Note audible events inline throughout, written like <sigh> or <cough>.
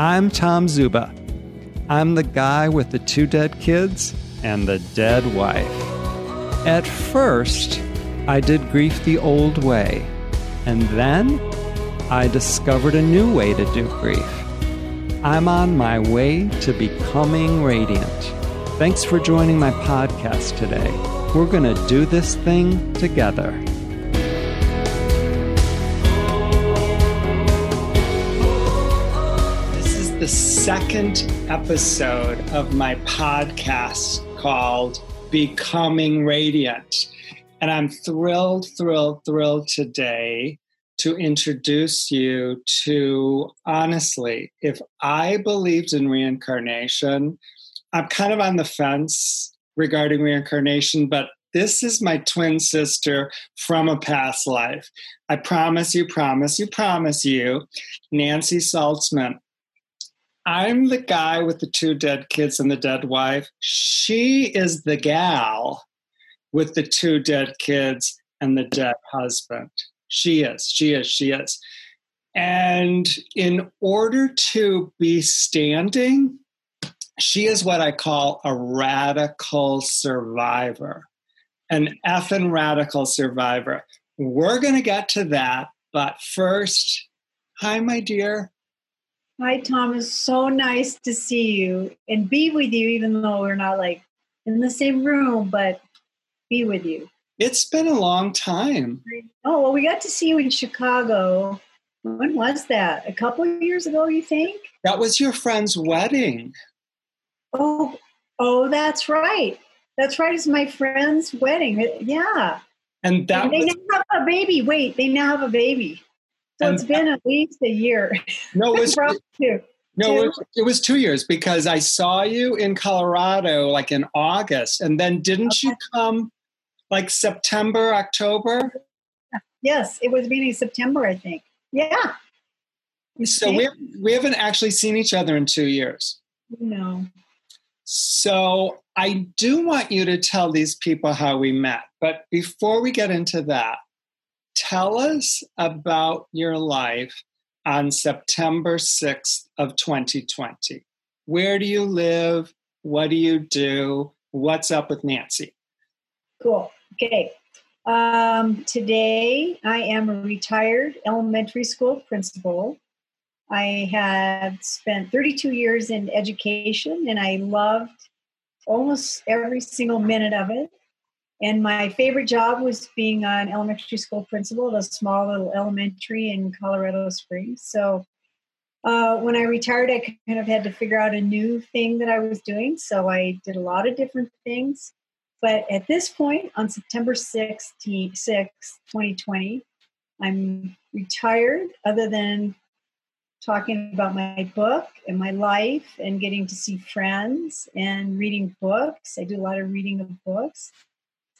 I'm Tom Zuba. I'm the guy with the two dead kids and the dead wife. At first, I did grief the old way, and then I discovered a new way to do grief. I'm on my way to becoming radiant. Thanks for joining my podcast today. We're going to do this thing together. The second episode of my podcast called Becoming Radiant. And I'm thrilled, thrilled, thrilled today to introduce you to honestly, if I believed in reincarnation, I'm kind of on the fence regarding reincarnation, but this is my twin sister from a past life. I promise you, promise you, promise you, Nancy Saltzman. I'm the guy with the two dead kids and the dead wife. She is the gal with the two dead kids and the dead husband. She is, she is, she is. And in order to be standing, she is what I call a radical survivor, an effing radical survivor. We're going to get to that. But first, hi, my dear. Hi, Thomas. So nice to see you and be with you, even though we're not like in the same room, but be with you. It's been a long time. Oh, well, we got to see you in Chicago. When was that? A couple of years ago, you think? That was your friend's wedding. Oh, oh, that's right. That's right. It's my friend's wedding. Yeah. And that and they was, now have a baby. Wait, they now have a baby. So And it's been at least a year. no, <laughs> it two. no, it was, it was two years because I saw you in Colorado like in August, and then didn't you come like September, October? Yes, it was of September, I think. Yeah. So we we haven't actually seen each other in two years. No. So I do want you to tell these people how we met. But before we get into that, tell us about your life on September 6th of 2020. Where do you live? What do you do? What's up with Nancy? Cool. Okay. Um, today, I am a retired elementary school principal. I have spent 32 years in education and I loved almost every single minute of it. And my favorite job was being an elementary school principal at a small little elementary in Colorado Springs. So uh, when I retired, I kind of had to figure out a new thing that I was doing. So I did a lot of different things. But at this point, on September six, 2020, I'm retired, other than talking about my book and my life and getting to see friends and reading books. I do a lot of reading of books.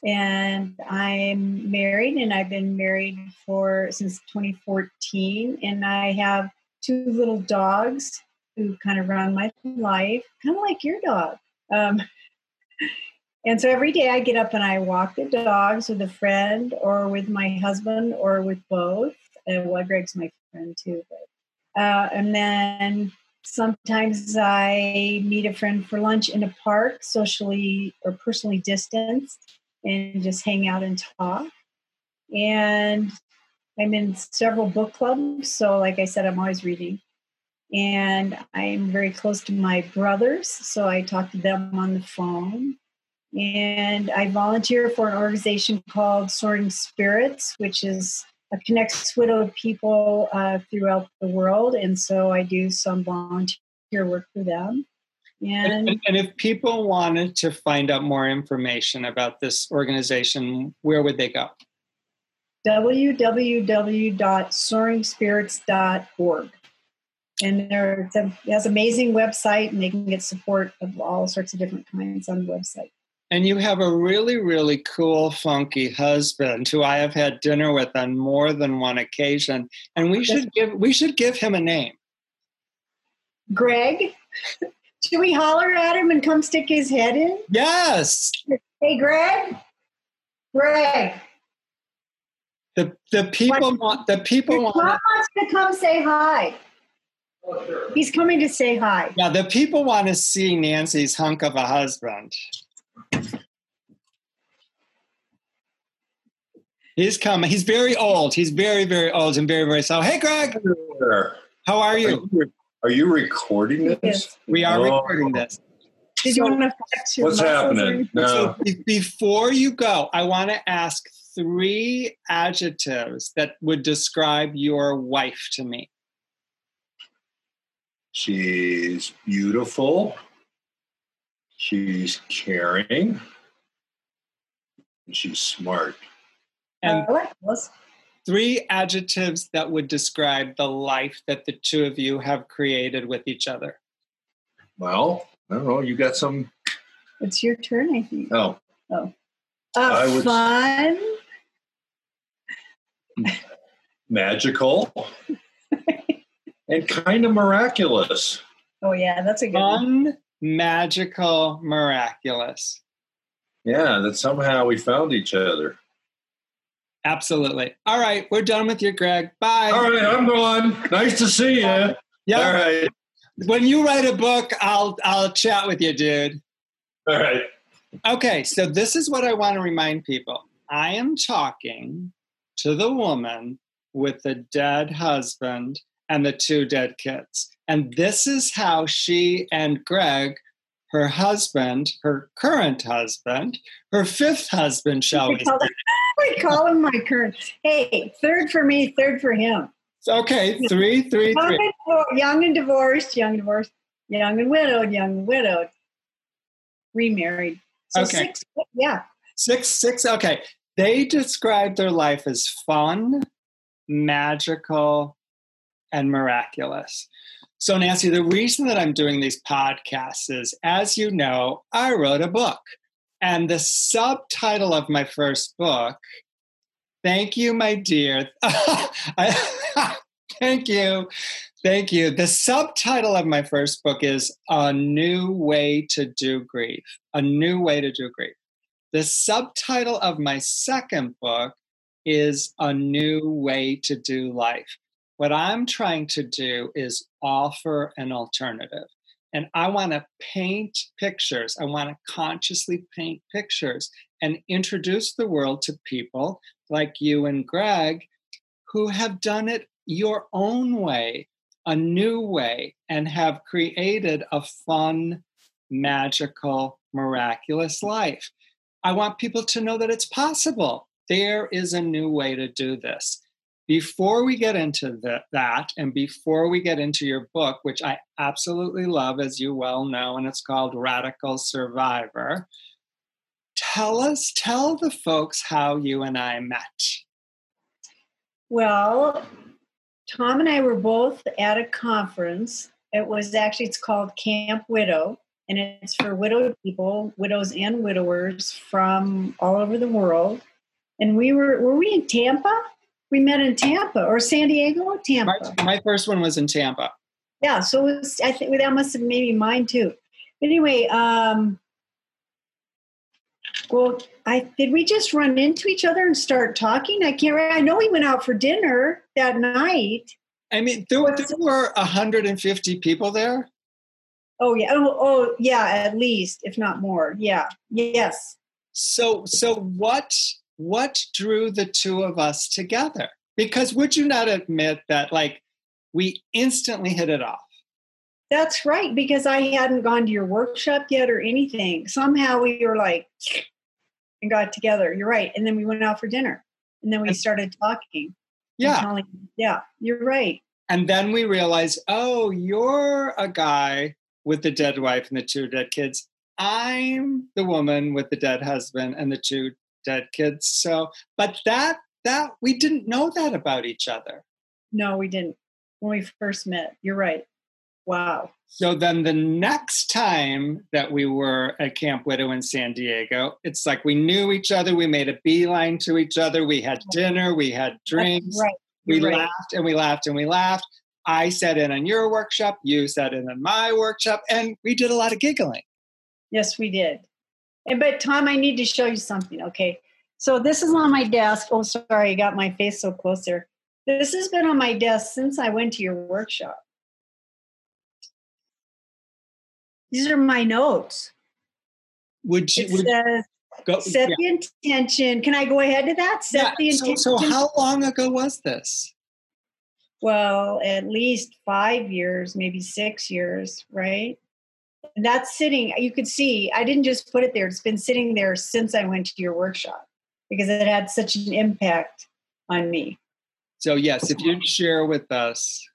And I'm married and I've been married for since 2014 and I have two little dogs who kind of run my life, kind of like your dog. Um, <laughs> and so every day I get up and I walk the dogs with a friend or with my husband or with both. Uh, well, Greg's my friend too, but uh, and then sometimes I meet a friend for lunch in a park, socially or personally distanced, and just hang out and talk. And I'm in several book clubs, so like I said, I'm always reading. And I'm very close to my brothers, so I talk to them on the phone. And I volunteer for an organization called Soaring Spirits, which is uh, connects widowed people uh, throughout the world, and so I do some volunteer work for them. And, And, and if people wanted to find out more information about this organization, where would they go? www.soaringspirits.org. And there, it has an amazing website, and they can get support of all sorts of different kinds on the website. And you have a really, really cool, funky husband who I have had dinner with on more than one occasion. And we should give we should give him a name. Greg, should we holler at him and come stick his head in? Yes. Hey, Greg. Greg, The the people want the people your want mom wants to come say hi. Oh, sure. He's coming to say hi. Yeah, the people want to see Nancy's hunk of a husband. He's coming. He's very old. He's very, very old and very, very slow. Hey, Greg. How are you? Are you, recording this? Yes. We are Oh. recording this. Did you want to flex your What's muscles happening? No. So be- before you go, I want to ask three adjectives that would describe your wife to me. She's beautiful. She's caring. And she's smart. And I like those. Three adjectives that would describe the life that the two of you have created with each other. Well, I don't know. You got some. It's your turn, I think. Oh, Uh, I would- fun. <laughs> magical and kind of miraculous. Oh yeah, that's a good one. Fun, magical, miraculous. Yeah, that somehow we found each other. Absolutely. All right, we're done with you, Greg. Bye. All right, I'm going. Nice to see you. Yeah. All right. When you write a book, I'll I'll chat with you, dude. All right. Okay, so this is what I want to remind people. I am talking to the woman with the dead husband and the two dead kids. And this is how she and Greg, her husband, her current husband, her fifth husband, shall We we call, say. <laughs> we call him my current. Hey, third for me, third for him. Okay, three, three, Young three. and, young and divorced, young and divorced, young and widowed, young and widowed, remarried. So Okay. six, yeah. Six, six. Okay. They describe their life as fun, magical, and miraculous. So, Nancy, the reason that I'm doing these podcasts is, as you know, I wrote a book. And the subtitle of my first book, thank you, my dear. <laughs> Thank you. Thank you. The subtitle of my first book is A New Way to Do Grief. A New Way to Do Grief. The subtitle of my second book is A New Way to Do Life. What I'm trying to do is offer an alternative. And I want to paint pictures. I want to consciously paint pictures and introduce the world to people like you and Greg who have done it your own way, a new way, and have created a fun, magical, miraculous life. I want people to know that it's possible. There is a new way to do this. Before we get into the, that, and before we get into your book, which I absolutely love, as you well know, and it's called Radical Survivor, tell us, tell the folks how you and I met. Well, Tom and I were both at a conference. It was actually it's called Camp Widow, and it's for widowed people, widows and widowers from all over the world. And we were were we in Tampa? We met in Tampa or San Diego, Tampa. My, my first one was in Tampa. Yeah, so it was, I think that must have maybe mine too. But anyway, um, well, I did we just run into each other and start talking? I can't. I know we went out for dinner that night. I mean, there, there were 150 people there. Oh yeah. Oh, oh yeah. At least, if not more. Yeah. Yes. So, so what? What drew the two of us together? Because would you not admit that, like, we instantly hit it off? That's right. Because I hadn't gone to your workshop yet or anything. Somehow we were like, and got together. You're right. And then we went out for dinner, and then we started talking. Yeah. telling- yeah. You're right. And then we realized, oh, you're a guy with the dead wife and the two dead kids. I'm the woman with the dead husband and the two dead kids. So, but that that we didn't know that about each other. No, we didn't when we first met. You're right. Wow. So then the next time that we were at Camp Widow in San Diego, it's like we knew each other. We made a beeline to each other. We had dinner. We had drinks. Right. We right. laughed and we laughed and we laughed. I sat in on your workshop. You sat in on my workshop, and we did a lot of giggling. Yes, we did. And but Tom, I need to show you something. Okay. So this is on my desk. Oh, sorry, I got my face so close there. This has been on my desk since I went to your workshop. These are my notes. Would you It would, says, go, set yeah. the intention. Can I go ahead to that? Set Yeah, the so, intention. so how long ago was this? well, at least five years, maybe six years, right? That's sitting, you could see, I didn't just put it there. It's been sitting there since I went to your workshop because it had such an impact on me. So yes, if you'd share with us.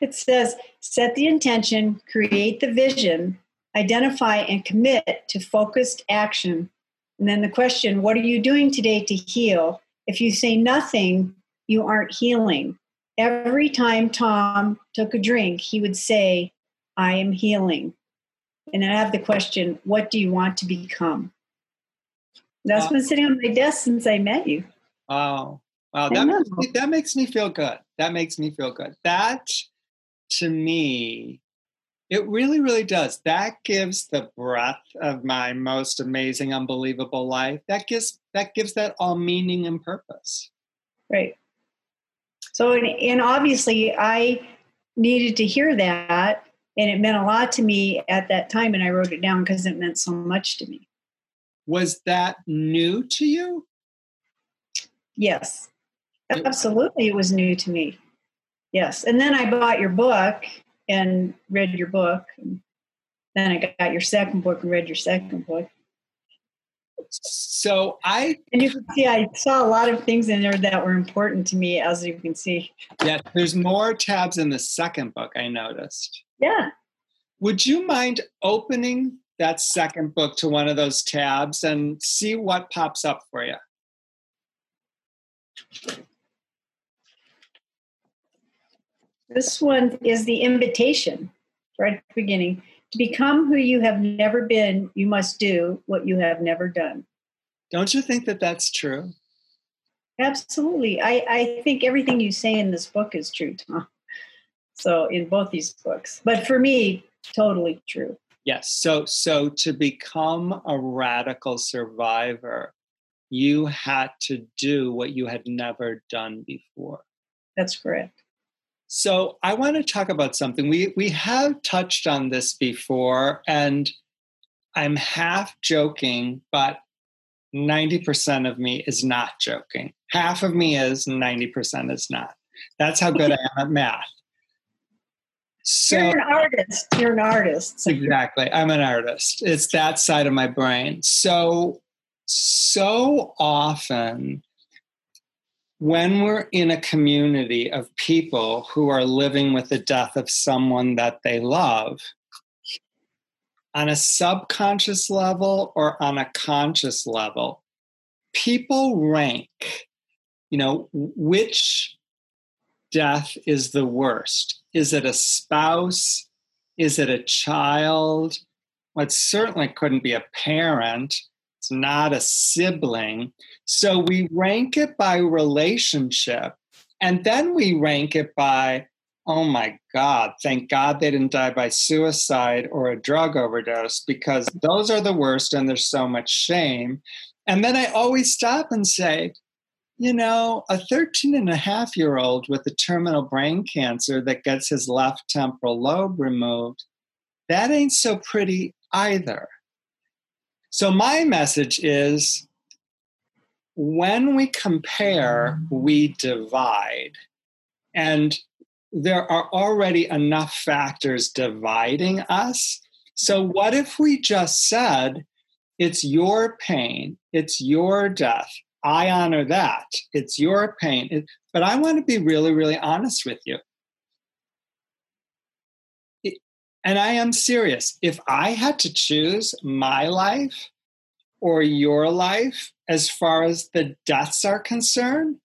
It says set the intention, create the vision, identify and commit to focused action. And then the question, what are you doing today to heal? If you say nothing, you aren't healing. Every time Tom took a drink, he would say, I am healing. And I have the question, what do you want to become? That's Uh, been sitting on my desk since I met you. Oh, wow. I That makes, me, that makes me feel good. That makes me feel good. That, to me, it really, really does. That gives the breadth of my most amazing, unbelievable life. That gives that gives that all meaning and purpose. Right. So, and, and obviously, I needed to hear that, and it meant a lot to me at that time, and I wrote it down because it meant so much to me. Was that new to you? Yes, It- absolutely, it was new to me. Yes, and then I bought your book and read your book. And then I got your second book and read your second book. So I And you can see I saw a lot of things in there that were important to me, as you can see. yeah, there's more tabs in the second book I noticed. Yeah. Would you mind opening that second book to one of those tabs and see what pops up for you? This one is the invitation right at the beginning. To become who you have never been, you must do what you have never done. Don't you think that that's true? Absolutely. I, I think everything you say in this book is true, Tom. So, in both these books. But for me, totally true. Yes. So so to become a radical survivor, you had to do what you had never done before. That's correct. So I want to talk about something. We we have touched on this before and I'm half joking, but 90% of me is not joking. Half of me is, 90% is not. That's how good I am at math. So You're an artist. You're an artist. Exactly. I'm an artist. It's that side of my brain. So, so often when we're in a community of people who are living with the death of someone that they love, on a subconscious level or on a conscious level, people rank, you know, which death is the worst? Is it a spouse? Is it a child? Well, it certainly couldn't be a parent. It's not a sibling. So we rank it by relationship. And then we rank it by, oh my God, thank God they didn't die by suicide or a drug overdose because those are the worst and there's so much shame. And then I always stop and say, you know, a 13 and a half year old with a terminal brain cancer that gets his left temporal lobe removed, that ain't so pretty either. So, my message is when we compare, we divide. And there are already enough factors dividing us. So, what if we just said, it's your pain, it's your death, I honor that. It's your pain. It, but I want to be really, really honest with you. It, and I am serious. If I had to choose my life or your life as far as the deaths are concerned,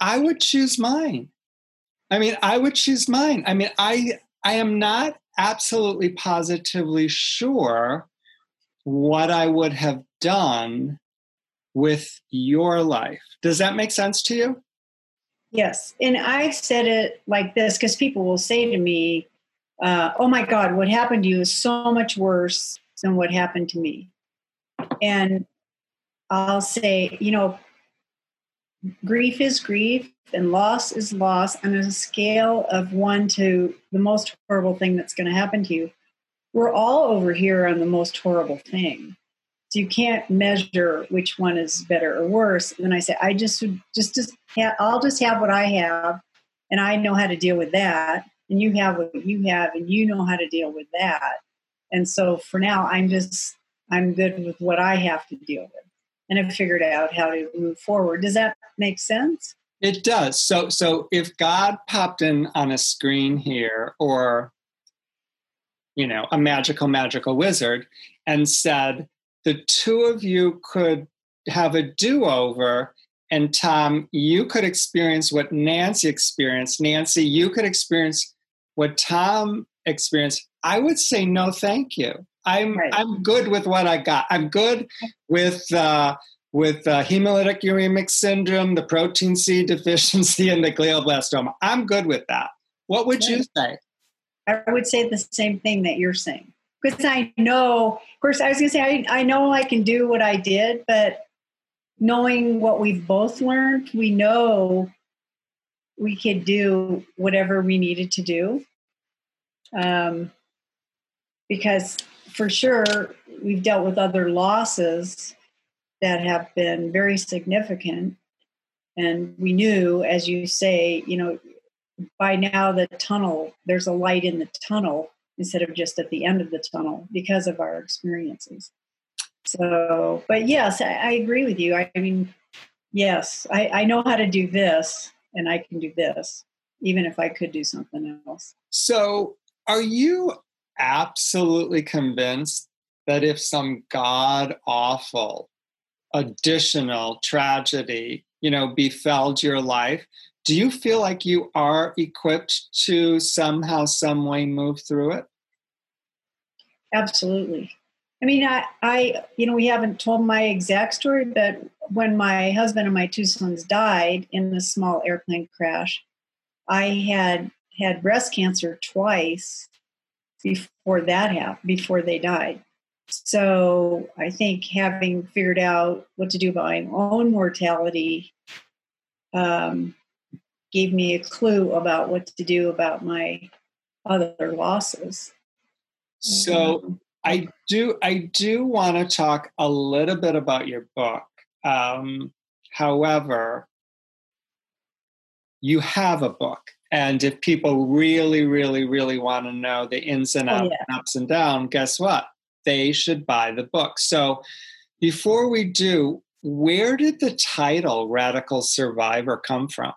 I would choose mine. I mean, I would choose mine. I mean, I I am not absolutely positively sure what I would have done with your life. Does that make sense to you? Yes. And I've said it like this because people will say to me, uh, oh my God, what happened to you is so much worse than what happened to me. And I'll say, you know, grief is grief and loss is loss on a scale of one to the most horrible thing that's going to happen to you. we're all over here on the most horrible thing. So you can't measure which one is better or worse. And then I say, I just just just have, I'll just have what I have, and I know how to deal with that, and you have what you have, and you know how to deal with that. And so for now, I'm just I'm good with what I have to deal with, and I've figured out how to move forward. Does that make sense? It does. So so if God popped in on a screen here, or you know, a magical magical wizard, and said the two of you could have a do over. And Tom, you could experience what Nancy experienced. Nancy, you could experience what Tom experienced. I would say no, thank you. I'm right. I'm good with what I got. I'm good with uh, with uh, hemolytic uremic syndrome, the protein C deficiency, and the glioblastoma. I'm good with that. What would you say? I would say the same thing that you're saying because I know, of course, I was going to say, I, I know I can do what I did, but knowing what we've both learned, we know we could do whatever we needed to do. Um, because for sure, we've dealt with other losses that have been very significant. And we knew, as you say, you know, by now the tunnel, there's a light in the tunnel instead of just at the end of the tunnel because of our experiences. So, but yes, I, I agree with you. I, I mean, yes, I, I know how to do this and I can do this, even if I could do something else. So, are you absolutely convinced that if some god awful additional tragedy, you know, befell your life, do you feel like you are equipped to somehow, some way move through it? Absolutely. I mean, I, I, you know, we haven't told my exact story, but when my husband and my two sons died in the small airplane crash, I had had breast cancer twice before that happened, before they died. So I think having figured out what to do about my own mortality um, gave me a clue about what to do about my other losses. So mm-hmm. I do I do want to talk a little bit about your book. Um, however, you have a book. And if people really, really, really want to know the ins and outs, oh, yeah. ups and downs, guess what? They should buy the book. So before we do, where did the title Radical Survivor come from?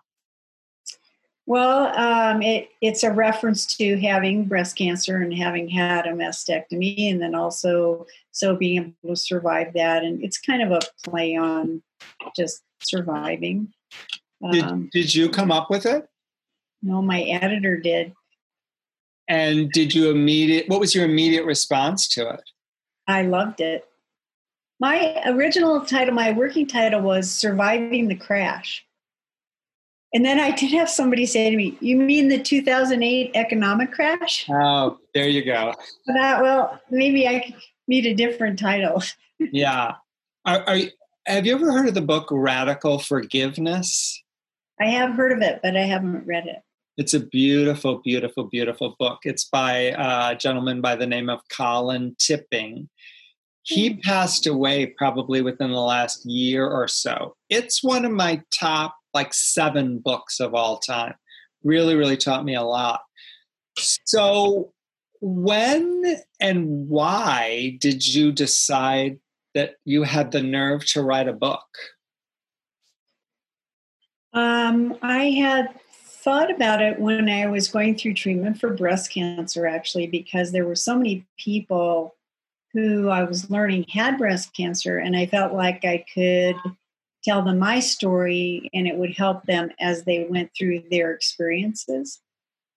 Well, um, it, it's a reference to having breast cancer and having had a mastectomy, and then also so being able to survive that. And it's kind of a play on just surviving. Did, um, did you come up with it? No, my editor did. And did you immediate? What was your immediate response to it? I loved it. My original title, my working title was "Surviving the Crash." And then I did have somebody say to me, "You mean the 2008 economic crash?" Oh, there you go. That well, maybe I need a different title. <laughs> yeah. Are, are, have you ever heard of the book Radical Forgiveness? I have heard of it, but I haven't read it. It's a beautiful, beautiful, beautiful book. It's by a gentleman by the name of Colin Tipping. He hmm. passed away probably within the last year or so. It's one of my top like seven books of all time. Really, really taught me a lot. So, when and why did you decide that you had the nerve to write a book? Um, I had thought about it when I was going through treatment for breast cancer, actually, because there were so many people who I was learning had breast cancer, and I felt like I could tell them my story and it would help them as they went through their experiences.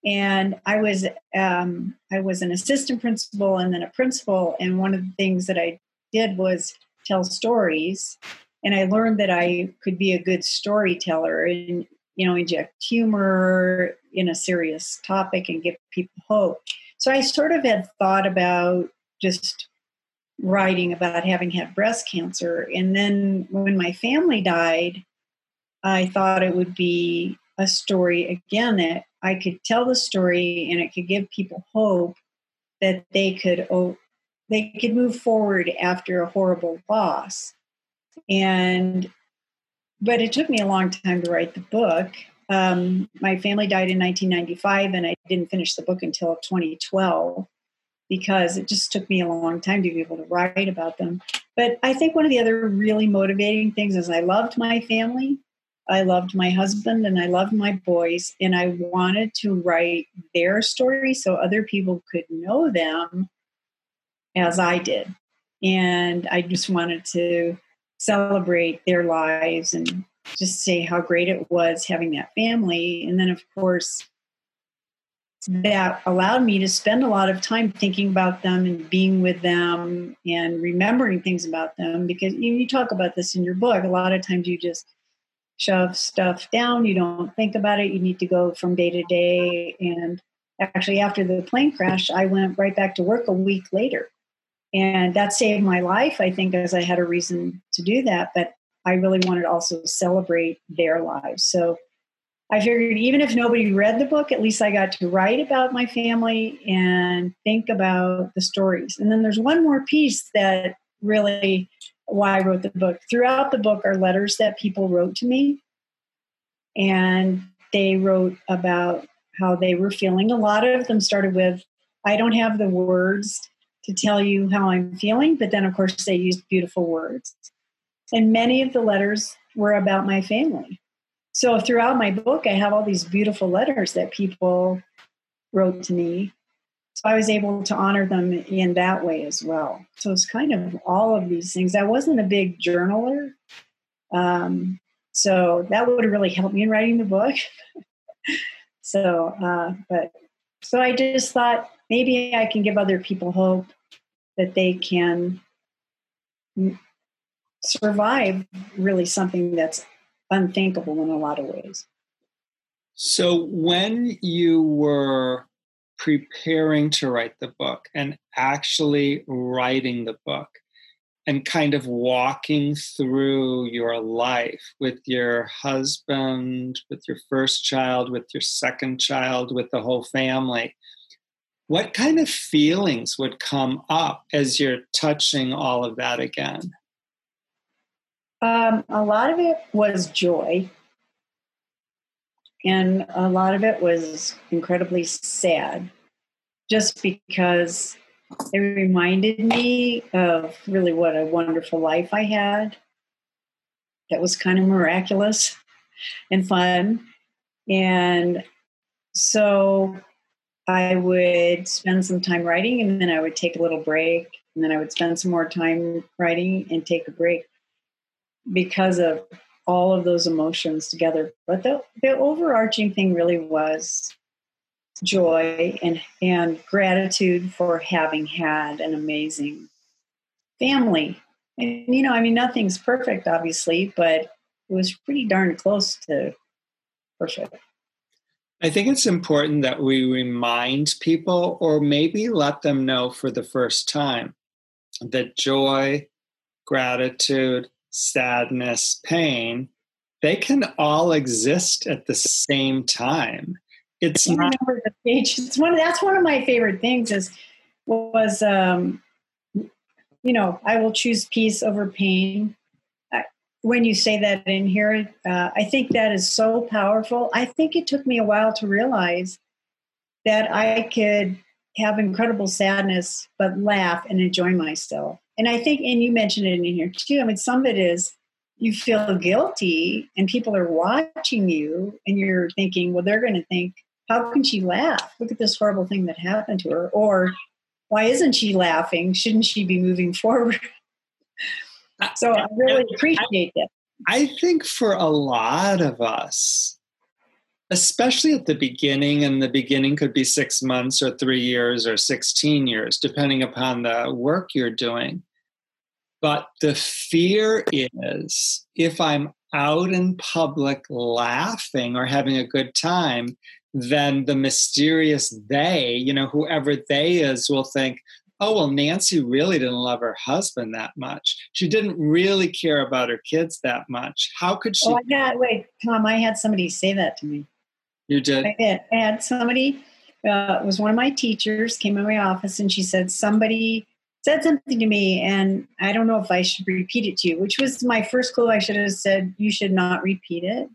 And i was um, i was an assistant principal and then a principal. And one of the things that i did was tell stories. And i learned that i could be a good storyteller and you know inject humor in a serious topic and give people hope. So i sort of had thought about just writing about having had breast cancer. And then when my family died, I thought it would be a story again that I could tell the story and it could give people hope that they could oh, they could move forward after a horrible loss. And but it took me a long time to write the book. Um, my family died in 1995, and I didn't finish the book until 2012 because it just took me a long time to be able to write about them. But I think one of the other really motivating things is I loved my family. I loved my husband and I loved my boys, and I wanted to write their story so other people could know them as I did. And I just wanted to celebrate their lives and just say how great it was having that family. And then, of course, that allowed me to spend a lot of time thinking about them and being with them and remembering things about them because you, you talk about this in your book. A lot of times you just shove stuff down, you don't think about it, you need to go from day to day. And actually, after the plane crash, I went right back to work a week later and that saved my life, I think, as I had a reason to do that. But I really wanted to also celebrate their lives. So I figured even if nobody read the book, at least I got to write about my family and think about the stories. And then there's one more piece that really why I wrote the book. Throughout the book are letters that people wrote to me. And they wrote about how they were feeling. A lot of them started with, I don't have the words to tell you how I'm feeling, but then, of course, they used beautiful words. And many of the letters were about my family. So, throughout my book, I have all these beautiful letters that people wrote to me. So, I was able to honor them in that way as well. So, it's kind of all of these things. I wasn't a big journaler. Um, so, that would really helped me in writing the book. <laughs> so, uh, but so I just thought maybe I can give other people hope that they can survive really something that's unthinkable in a lot of ways. So, when you were preparing to write the book and actually writing the book and kind of walking through your life with your husband, with your first child, with your second child, with the whole family, what kind of feelings would come up as you're touching all of that again? Um, a lot of it was joy, and a lot of it was incredibly sad, just because it reminded me of really what a wonderful life I had that was kind of miraculous and fun. And so I would spend some time writing and then I would take a little break and then I would spend some more time writing and take a break because of all of those emotions together. But the, the overarching thing really was joy and, and gratitude for having had an amazing family. And, you know, I mean, nothing's perfect, obviously, but it was pretty darn close to perfect. I think it's important that we remind people or maybe let them know for the first time that joy, gratitude, sadness, pain, they can all exist at the same time. It's not the <laughs> page. It's one that's one of my favorite things is was um you know, I will choose peace over pain when you say that in here, uh, I think that is so powerful. I think it took me a while to realize that I could have incredible sadness, but laugh and enjoy myself. And I think, and you mentioned it in here too. I mean, some of it is you feel guilty and people are watching you and you're thinking, well, they're going to think, how can she laugh? Look at this horrible thing that happened to her. Or why isn't she laughing? Shouldn't she be moving <laughs> forward? So I really appreciate it. I think for a lot of us, especially at the beginning, and the beginning could be six months or three years or 16 years, depending upon the work you're doing. But the fear is if I'm out in public laughing or having a good time, then the mysterious they, you know, whoever they is, will think, oh, well, Nancy really didn't love her husband that much. She didn't really care about her kids that much. How could she? Oh, I had, wait, Tom, I had somebody say that to me. You did? I did. I had somebody uh, was one of my teachers came in my office and she said somebody said something to me and i don't know if i should repeat it to you which was my first clue i should have said you should not repeat it.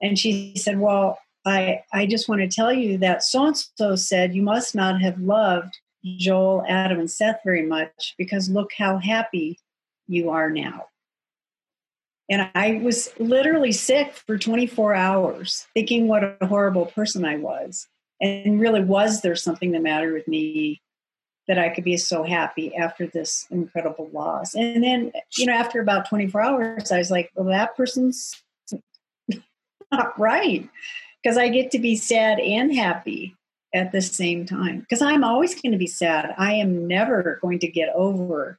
And she said well i i just want to tell you that so and so said you must not have loved joel adam and seth very much because look how happy you are now. And I was literally sick for 24 hours, thinking what a horrible person I was. And really, was there something the matter with me that I could be so happy after this incredible loss? And then, you know, after about 24 hours, I was like, well, that person's <laughs> not right. Because I get to be sad and happy at the same time. Because I'm always going to be sad. I am never going to get over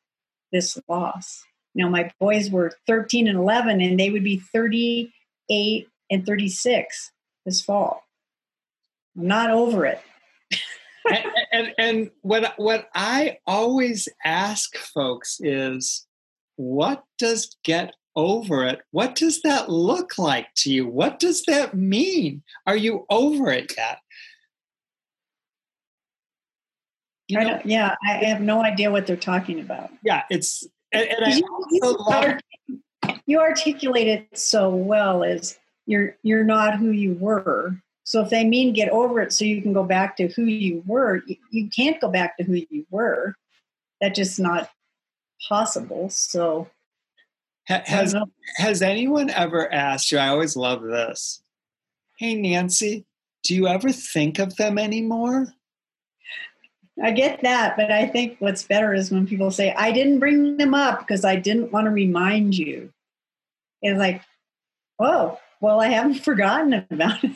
this loss. Know, my boys were 13 and 11, and they would be 38 and 36 this fall. I'm not over it. <laughs> and, and, and what what I always ask folks is, what does get over it? What does that look like to you? What does that mean? Are you over it yet? You know, I yeah, I have no idea what they're talking about. Yeah, it's and, and I you, you, love- you articulate it so well as you're you're not who you were. So if they mean get over it so you can go back to who you were, you, you can't go back to who you were. That's just not possible. So has has anyone ever asked you? I always love this. Hey Nancy, do you ever think of them anymore? I get that, but I think what's better is when people say, I didn't bring them up because I didn't want to remind you. It's like, oh, well, I haven't <laughs> forgotten about it.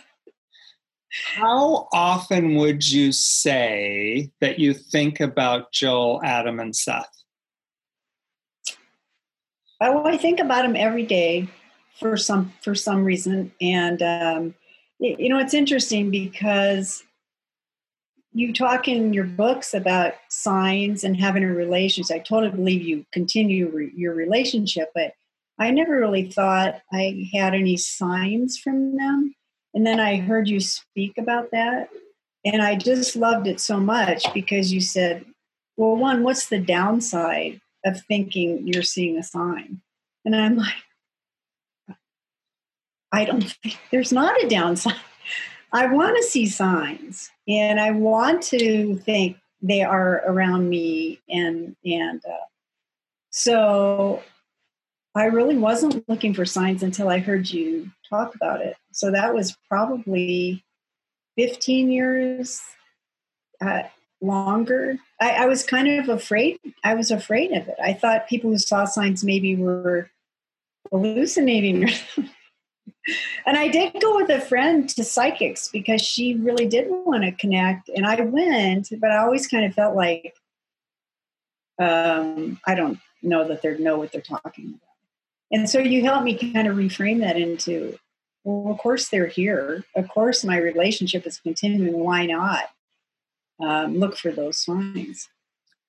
How often would you say that you think about Joel, Adam, and Seth? Oh, I think about them every day for some for some reason, and um, you know it's interesting because you talk in your books about signs and having a relationship. I totally believe you continue re- your relationship, but I never really thought I had any signs from them. And then I heard you speak about that. And I just loved it so much because you said, well, one, what's the downside of thinking you're seeing a sign? And I'm like, I don't think there's not a downside. I want to see signs and I want to think they are around me and and uh, so I really wasn't looking for signs until I heard you talk about it. So that was probably 15 years uh, longer. I, I, was kind of afraid. I was afraid of it. I thought people who saw signs maybe were hallucinating <laughs> and I did go with a friend to psychics because she really didn't want to connect, and I went, but I always kind of felt like um, I don't know that they know what they're talking about. And so you helped me kind of reframe that into, well, of course they're here. Of course my relationship is continuing. Why not um, look for those signs?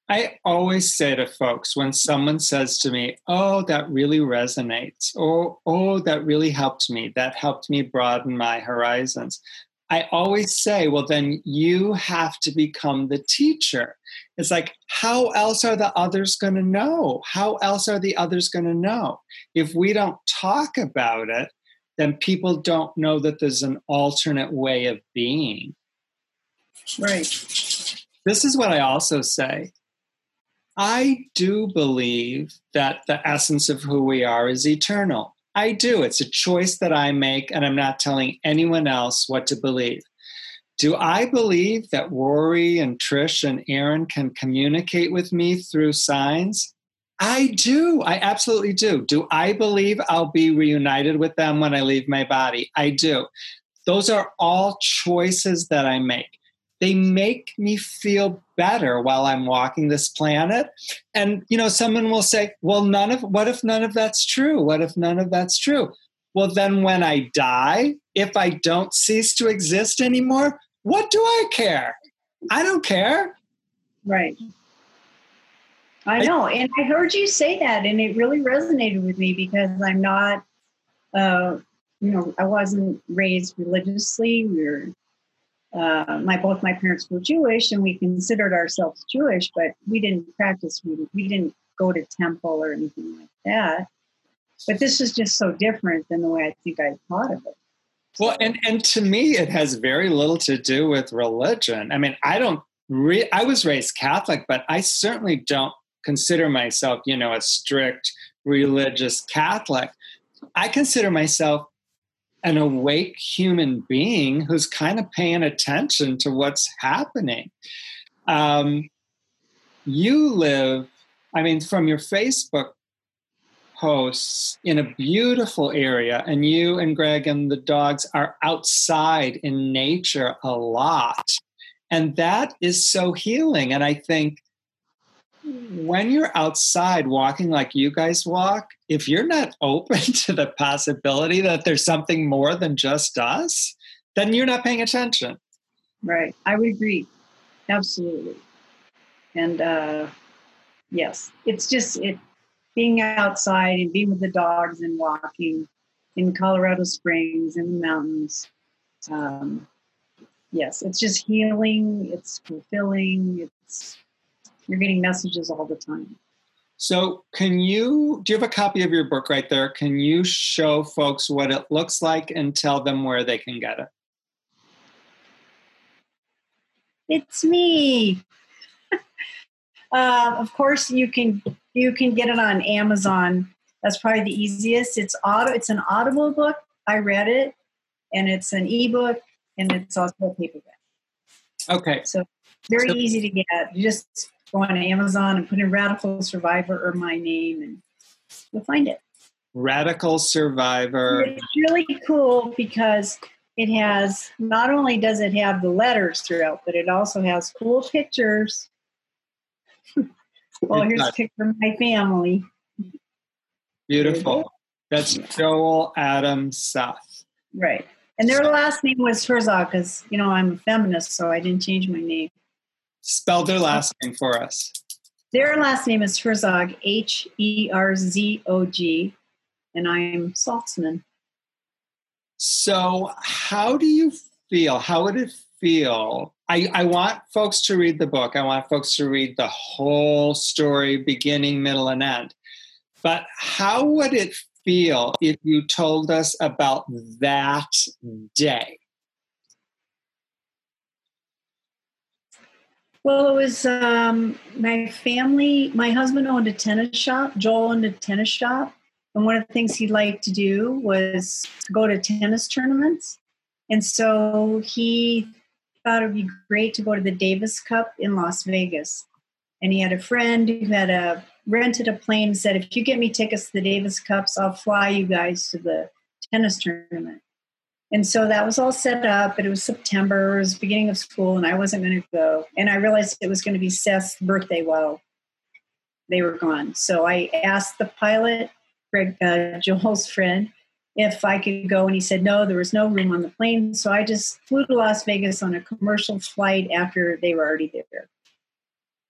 I always say to folks when someone says to me, Oh, that really resonates, or Oh, that really helped me, that helped me broaden my horizons. I always say, Well, then you have to become the teacher. It's like, how else are the others going to know? How else are the others going to know? If we don't talk about it, then people don't know that there's an alternate way of being. Right. This is what I also say I do believe that the essence of who we are is eternal. I do. It's a choice that I make, and I'm not telling anyone else what to believe. Do I believe that Rory and Trish and Aaron can communicate with me through signs? I do. I absolutely do. Do I believe I'll be reunited with them when I leave my body? I do. Those are all choices that I make they make me feel better while I'm walking this planet. And, you know, someone will say, well, none of, what if none of that's true? What if none of that's true? Well, then when I die, if I don't cease to exist anymore, what do I care? I don't care. Right. I know. And I heard you say that, and it really resonated with me because I'm not, uh, you know, I wasn't raised religiously. We are uh, my both my parents were Jewish, and we considered ourselves Jewish, but we didn't practice. We, we didn't go to temple or anything like that. But this is just so different than the way I think I thought of it. Well, and and to me, it has very little to do with religion. I mean, I don't. Re- I was raised Catholic, but I certainly don't consider myself, you know, a strict religious Catholic. I consider myself an awake human being who's kind of paying attention to what's happening. Um, you live, I mean, from your Facebook posts in a beautiful area, and you and Greg and the dogs are outside in nature a lot. And that is so healing. And I think when you're outside walking like you guys walk, if you're not <laughs> open to the possibility that there's something more than just us, then you're not paying attention. Right. I would agree. Absolutely. And uh, yes, it's just it being outside and being with the dogs and walking in Colorado Springs in the mountains. Um, yes, it's just healing. It's fulfilling. It's you're getting messages all the time. So, can you do you have a copy of your book right there? Can you show folks what it looks like and tell them where they can get it? It's me. <laughs> uh, of course, you can you can get it on Amazon. That's probably the easiest. It's auto. It's an Audible book. I read it, and it's an ebook, and it's also a paperback. Okay. So very so, easy to get. You just go on Amazon and put in Radical Survivor or my name, and you'll find it. Radical Survivor. It's really cool because it has not only does it have the letters throughout, but it also has cool pictures. <laughs> Oh, well, here's a picture of my family. Beautiful. That's Joel Adam Seth. Right. And their last name was Herzog because, you know, I'm a feminist, so I didn't change my name. Spell their last name for us. Their last name is Herzog, H E R Z O G, and I'm Saltzman. So, how do you feel? How would it feel? I, I want folks to read the book. I want folks to read the whole story, beginning, middle, and end. But how would it feel if you told us about that day? Well, it was um, my family. My husband owned a tennis shop. Joel owned a tennis shop. And one of the things he liked to do was go to tennis tournaments. And so he thought it would be great to go to the Davis Cup in Las Vegas. And he had a friend who had a rented a plane and said, if you get me tickets to the Davis Cups, I'll fly you guys to the tennis tournament. And so that was all set up, but it was September, it was beginning of school, and I wasn't going to go. And I realized it was going to be Seth's birthday while they were gone. So I asked the pilot, Greg, uh, Joel's friend, if I could go, and he said no, there was no room on the plane. So I just flew to Las Vegas on a commercial flight after they were already there.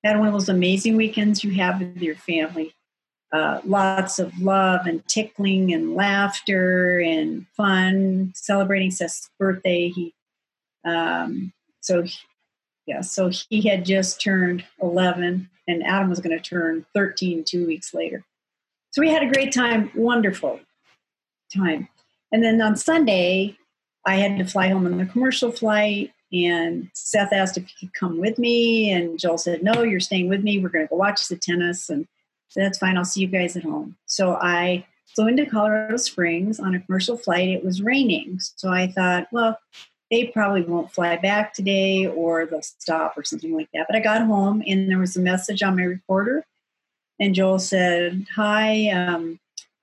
Had one of those amazing weekends you have with your family uh, lots of love and tickling and laughter and fun celebrating Seth's birthday. He, um, so he, yeah, so he had just turned 11 and Adam was going to turn 13 two weeks later. So we had a great time, wonderful time. And then on Sunday, I had to fly home on the commercial flight and Seth asked if he could come with me and Joel said, no, you're staying with me. We're going to go watch the tennis. And that's fine. I'll see you guys at home. So I flew into Colorado Springs on a commercial flight. It was raining. So I thought, well, they probably won't fly back today or they'll stop or something like that. But I got home and there was a message on my recorder. And Joel said, Hi, um,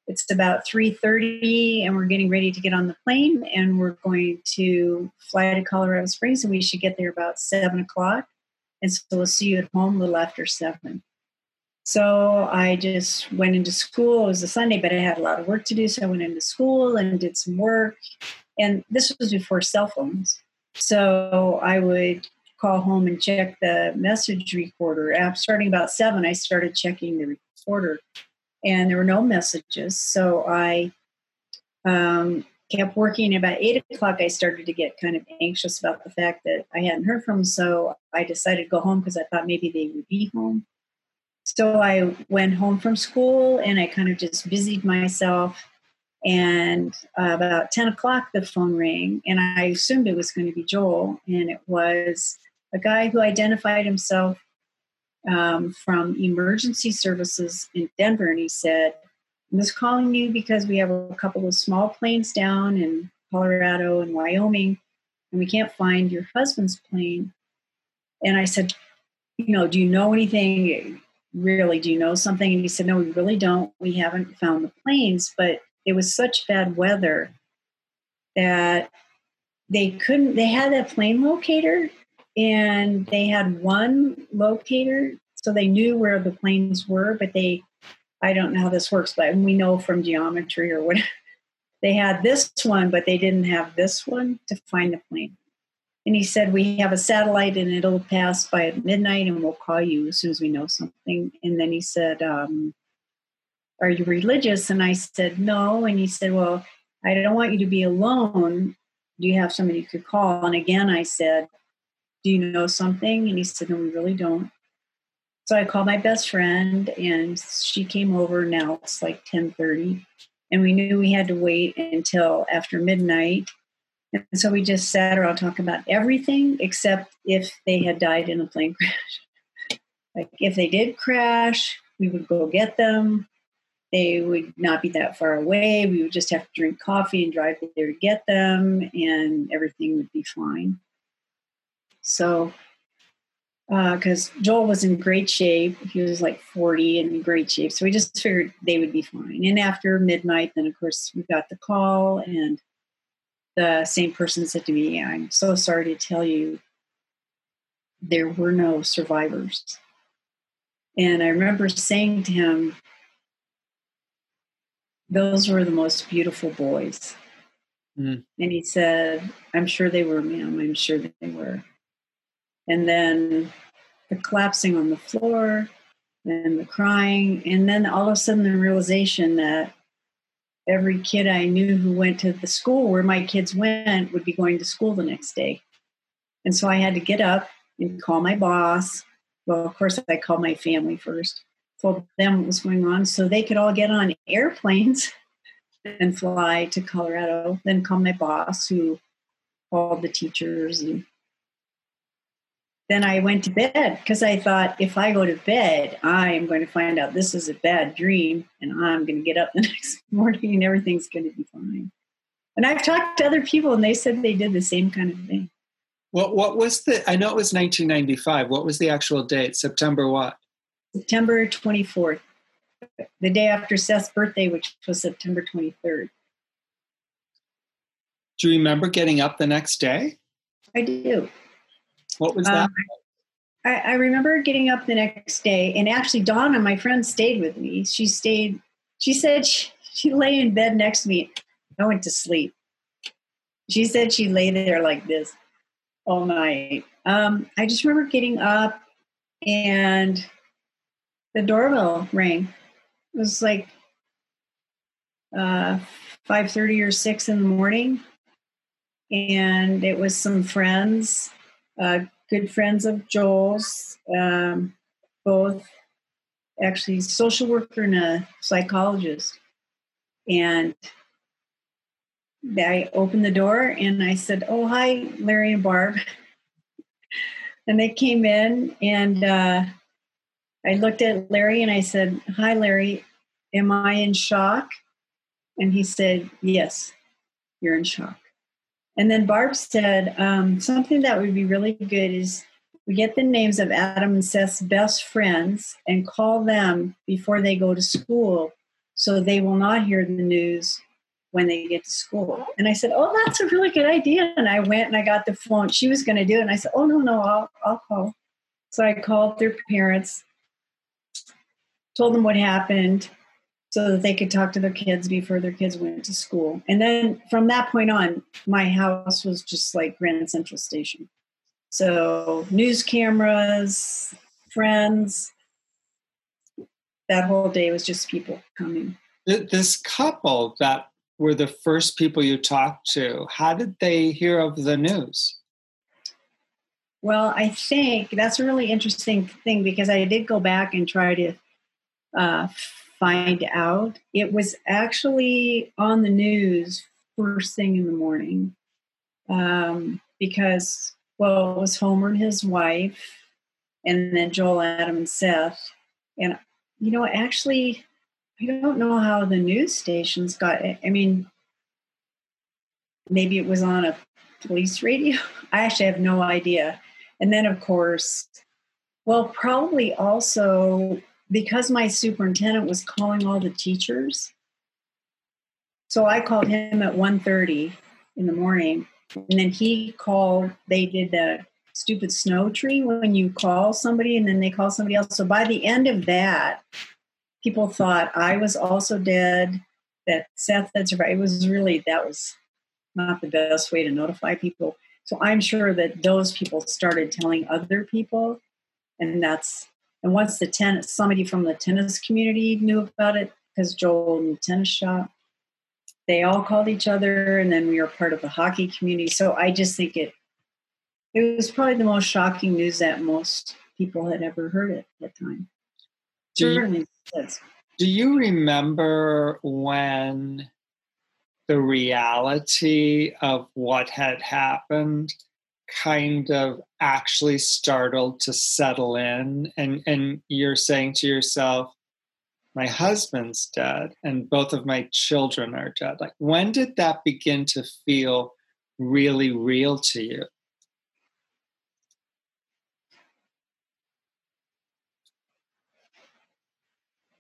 it's about 3.30 and we're getting ready to get on the plane and we're going to fly to Colorado Springs and we should get there about 7 o'clock. And so we'll see you at home a little after 7. So I just went into school. It was a Sunday, but I had a lot of work to do. So I went into school and did some work. And this was before cell phones. So I would call home and check the message recorder. After starting about seven, I started checking the recorder and there were no messages. So I um, kept working. About eight o'clock, I started to get kind of anxious about the fact that I hadn't heard from them. So I decided to go home because I thought maybe they would be home. So I went home from school and I kind of just busied myself. And uh, about 10 o'clock, the phone rang, and I assumed it was going to be Joel. And it was a guy who identified himself um, from emergency services in Denver. And he said, I'm just calling you because we have a couple of small planes down in Colorado and Wyoming, and we can't find your husband's plane. And I said, You know, do you know anything? Really, do you know something? And he said, No, we really don't. We haven't found the planes, but it was such bad weather that they couldn't, they had a plane locator and they had one locator so they knew where the planes were, but they I don't know how this works, but we know from geometry or whatever. <laughs> They had this one, but they didn't have this one to find the plane. And he said, We have a satellite and it'll pass by at midnight and we'll call you as soon as we know something. And then he said, um, Are you religious? And I said, No. And he said, Well, I don't want you to be alone. Do you have somebody you could call? And again, I said, Do you know something? And he said, No, we really don't. So I called my best friend and she came over. Now it's like 1030 and we knew we had to wait until after midnight. And so we just sat around talking about everything except if they had died in a plane <laughs> crash. like if they did crash, we would go get them. They would not be that far away. We would just have to drink coffee and drive there to get them, and everything would be fine. So because uh, Joel was in great shape. He was like 40 and in great shape. So we just figured they would be fine. And after midnight, then of course we got the call, and the same person said to me, I'm so sorry to tell you, there were no survivors. And I remember saying to him, those were the most beautiful boys. Mm. And he said, I'm sure they were, ma'am. I'm sure they were and then the collapsing on the floor and the crying and then all of a sudden the realization that every kid i knew who went to the school where my kids went would be going to school the next day. And so i had to get up and call my boss. Well of course i called my family first told them what was going on so they could all get on airplanes <laughs> and fly to colorado then call my boss who called the teachers and then I went to bed because I thought if I go to bed, I am going to find out this is a bad dream and I'm going to get up the <laughs> next morning and everything's going to be fine. And I've talked to other people and they said they did the same kind of thing. What what was the I know it was 1995. What was the actual date? September what? September 24th. The day after Seth's birthday, which was September 23rd. Do you remember getting up the next day? I do. What was that? Um, I, I, remember getting up the next day, and actually, Donna, my friend, stayed with me. She stayed. She said she, she lay in bed next to me. I went to sleep. She said she lay there like this all night. Um, I just remember getting up, and the doorbell rang. It was like uh, five thirty or six in the morning, and it was some friends uh, good friends of Joel's, um, both actually social worker and a psychologist. And I opened the door and I said, "Oh, hi, Larry and Barb." <laughs> and they came in, and uh, I looked at Larry and I said, "Hi, Larry. Am I in shock?" And he said, "Yes, you're in shock." And then Barb said um, something that would be really good is we get the names of Adam and Seth's best friends and call them before they go to school so they will not hear the news when they get to school. And I said, Oh, that's a really good idea. And I went and I got the phone. She was going to do it. And I said, Oh, no, no, I'll, I'll call. So I called their parents, told them what happened so that they could talk to their kids before their kids went to school. And then from that point on, my house was just like Grand Central Station. So news cameras, friends, that whole day was just people coming. This couple that were the first people you talked to? How did they hear of the news? Well, I think that's a really interesting thing because I did go back and try to uh, find out. It was actually on the news first thing in the morning um, because, well, it was Homer and his wife, and then Joel, Adam, and Seth. And, you know, actually, I don't know how the news stations got it. I mean, maybe it was on a police radio. <laughs> I actually have no idea. And then, of course, well, probably also because my superintendent was calling all the teachers. So I called him at 1.30 in the morning. And then he called, they did the stupid snow tree when you call somebody and then they call somebody else. So by the end of that, people thought I was also dead, that Seth that's right. It was really, that was not the best way to notify people. So I'm sure that those people started telling other people, and that's and once the tennis somebody from the tennis community knew about it because Joel in the tennis shop, they all called each other, and then we were part of the hockey community. So I just think it it was probably the most shocking news that most people had ever heard at that time. Do you, do you remember when the reality of what had happened kind of actually startled to settle in. And and you're saying to yourself my husband's dead and both of my children are dead. Like when did that begin to feel really real to you?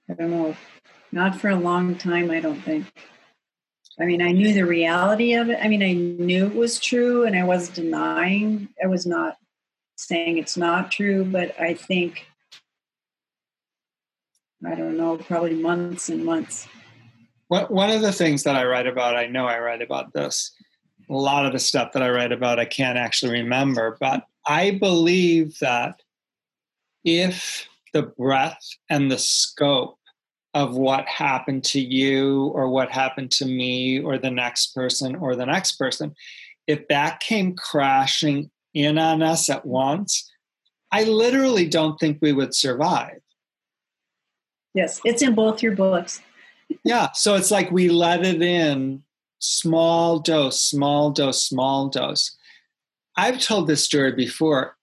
I don't know. Not for a long time i don't think I mean, I knew the reality of it. I mean, I knew it was true and I was denying, I was not saying it's not true, but I think, I don't know, probably months and months. One of the things that I write about, I know I write about this. A lot of the stuff that I write about, I can't actually remember, but I believe that if the breadth and the scope of what happened to you or what happened to me or the next person or the next person, if that came crashing in on us at once, I literally don't think we would survive. Yes, it's in both your books. yeah, so it's like we let it in small dose, small dose, small dose. I've told this story before.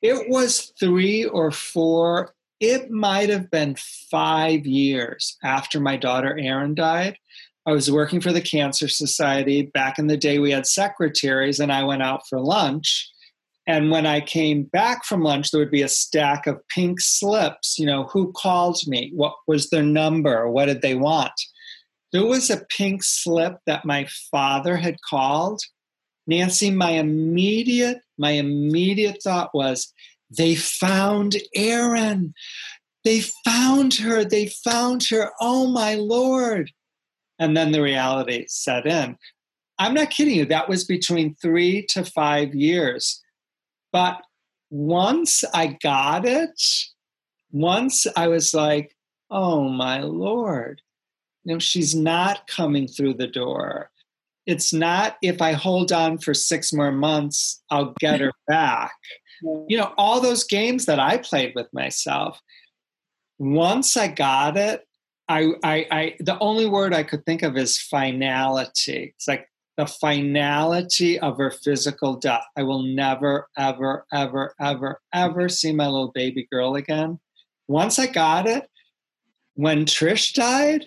It was three or four it might have been five years after my daughter Erin died. I was working for the Cancer Society. Back in the day, we had secretaries, and I went out for lunch. And when I came back from lunch, there would be a stack of pink slips. You know, who called me? What was their number? What did they want? There was a pink slip that my father had called. Nancy, my immediate, my immediate thought was, they found Erin. They found her. They found her. Oh my Lord. And then the reality set in. I'm not kidding you. That was between three to five years. But once I got it, once I was like, oh my Lord, you know, she's not coming through the door. It's not if I hold on for six more months, I'll get her back you know, all those games that I played with myself. Once I got it, I, I, I, the only word I could think of is finality. It's like the finality of her physical death. I will never, ever, ever, ever, ever see my little baby girl again. Once I got it, when Trish died,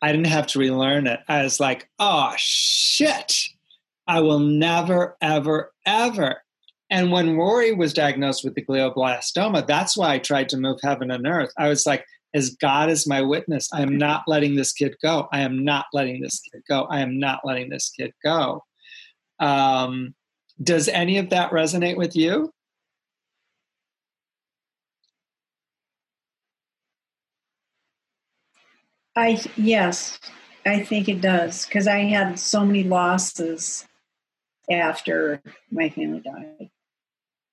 I didn't have to relearn it. I was like, oh shit, I will never, ever, ever, and when Rory was diagnosed with the glioblastoma, that's why I tried to move heaven and earth. I was like, as God is my witness, I am not letting this kid go. I am not letting this kid go. I am not letting this kid go. Um, does any of that resonate with you? I yes, I think it does because I had so many losses after my family died.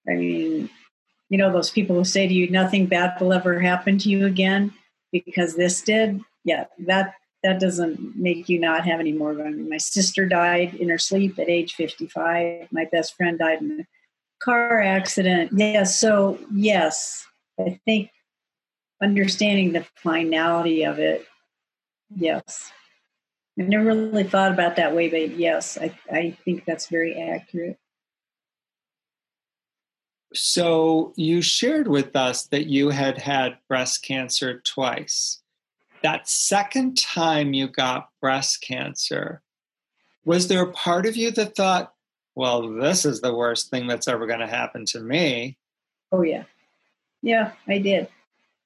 I mean, you know, those people who say to you, nothing bad will ever happen to you again because this did. Yeah, that that doesn't make you not have any more. I mean, my sister died in her sleep at age 55. My best friend died in a car accident. Yes. So, yes, I think understanding the finality of it, yes. I never really thought about that way, but yes, I, I think that's very accurate. So, you shared with us that you had had breast cancer twice that second time you got breast cancer, was there a part of you that thought, well, this is the worst thing that's ever going to happen to me? Oh, yeah. Yeah, I did.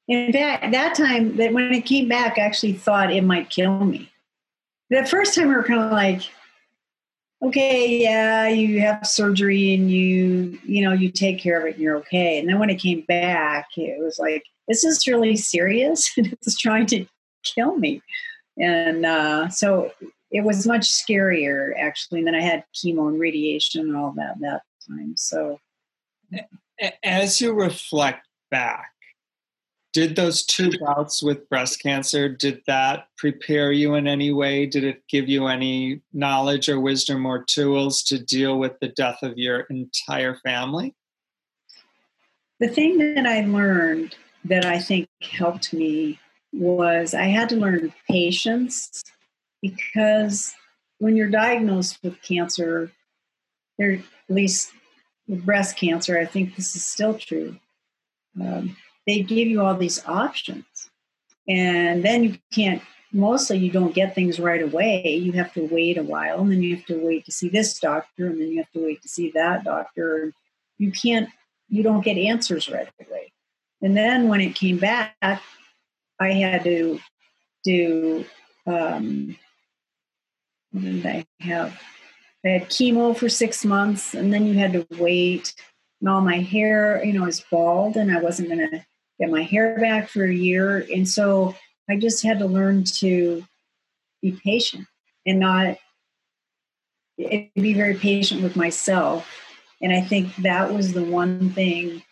In fact, that time, that when it came back, I actually thought it might kill me. The first time we were kind of like, okay, yeah, you have surgery and you, you know, you take care of it and you're okay. And then when it came back, it was like, this is really serious. <laughs> and it's trying to kill me. And uh, so it was much scarier actually. And then I had chemo and radiation and all that that time. So as you reflect back, did those two bouts with breast cancer did that prepare you in any way did it give you any knowledge or wisdom or tools to deal with the death of your entire family the thing that i learned that i think helped me was I had to learn patience because when you're diagnosed with cancer, there at least with breast cancer, I think this is still true. Um, they give you all these options, and then you can't. Mostly, you don't get things right away. You have to wait a while, and then you have to wait to see this doctor, and then you have to wait to see that doctor. You can't. You don't get answers right away. And then when it came back, I had to do um, did I have? I had chemo for six months, and then you had to wait. And all my hair, you know, was bald, and I wasn't going to get my hair back for a year. And so I just had to learn to be patient and not be very patient with myself. And I think that was the one thing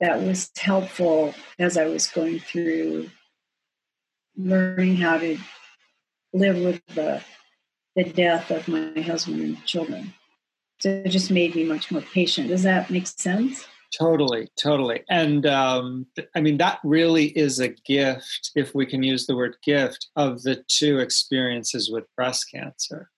that was helpful as I was going through learning how to live with the the death of my husband and children. So it just made me much more patient. Does that make sense? Totally, totally. And um, I mean, that really is a gift, if we can use the word gift, of the two experiences with breast cancer.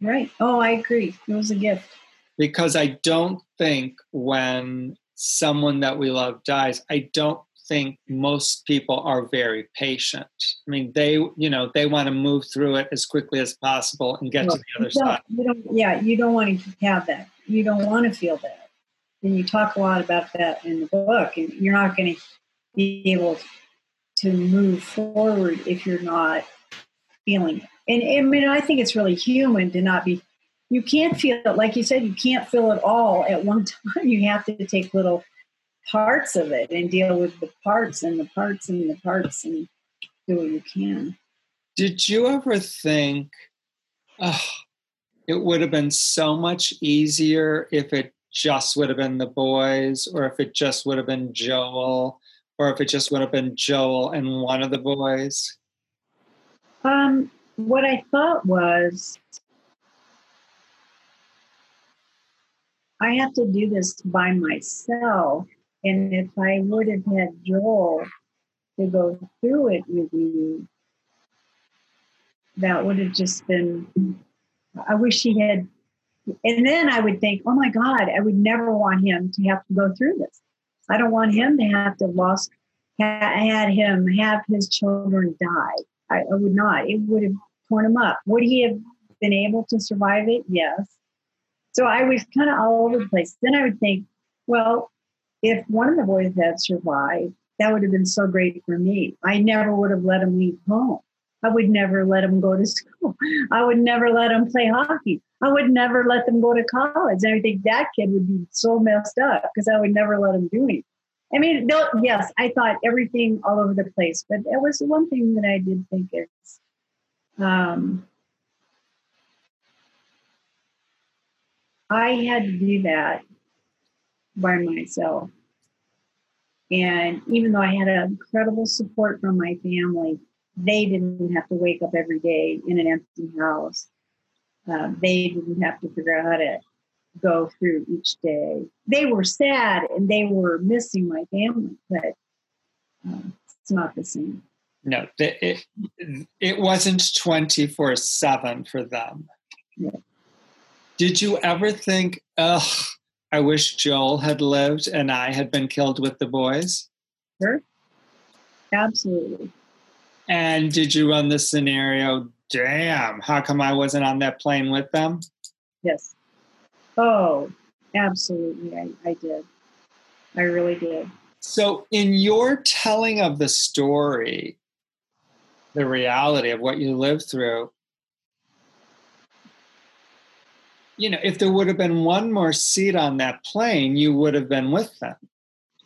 Right. Oh, I agree. It was a gift. Because I don't think when someone that we love dies, I don't think most people are very patient. I mean, they, you know, they want to move through it as quickly as possible and get to the other side. You don't, yeah, you don't want to have that. You don't want to feel that. And you talk a lot about that in the book, and you're not going to be able to move forward if you're not feeling it. And I mean, I think it's really human to not be. You can't feel it, like you said, you can't feel it all at one <laughs> time. You have to take little parts of it and deal with the parts and the parts and the parts and do what you can. Did you ever think, oh, it would have been so much easier if it just would have been the boys, or if it just would have been Joel, or if it just would have been Joel and one of the boys? Um, what I thought was, I have to do this by myself and if I would have had Joel to go through it with me, that would have just been, I wish he had. And then I would think, oh my God, I would never want him to have to go through this. I don't want him to have to lost, had him have his children die. I, I would not. It would have torn him up. Would he have been able to survive it? Yes. So I was kind of all over the place. Then I would think, well, if one of the boys had survived, that would have been so great for me. I never would have let him leave home. I would never let them go to school. I would never let them play hockey. I would never let them go to college. I think that kid would be so messed up because I would never let him do anything. I mean, no, yes, I thought everything all over the place, but it was the one thing that I did think is um, I had to do that by myself. And even though I had incredible support from my family, they didn't have to wake up every day in an empty house. Uh, they didn't have to figure out how to go through each day. They were sad and they were missing my family, but um, it's not the same. No, it it wasn't twenty four seven for them. Yeah. Did you ever think, ugh, I wish Joel had lived and I had been killed with the boys? Sure. Absolutely. And did you run the scenario, damn, how come I wasn't on that plane with them? Yes. Oh, absolutely. I, I did. I really did. So, in your telling of the story, the reality of what you lived through, you know, if there would have been one more seat on that plane, you would have been with them.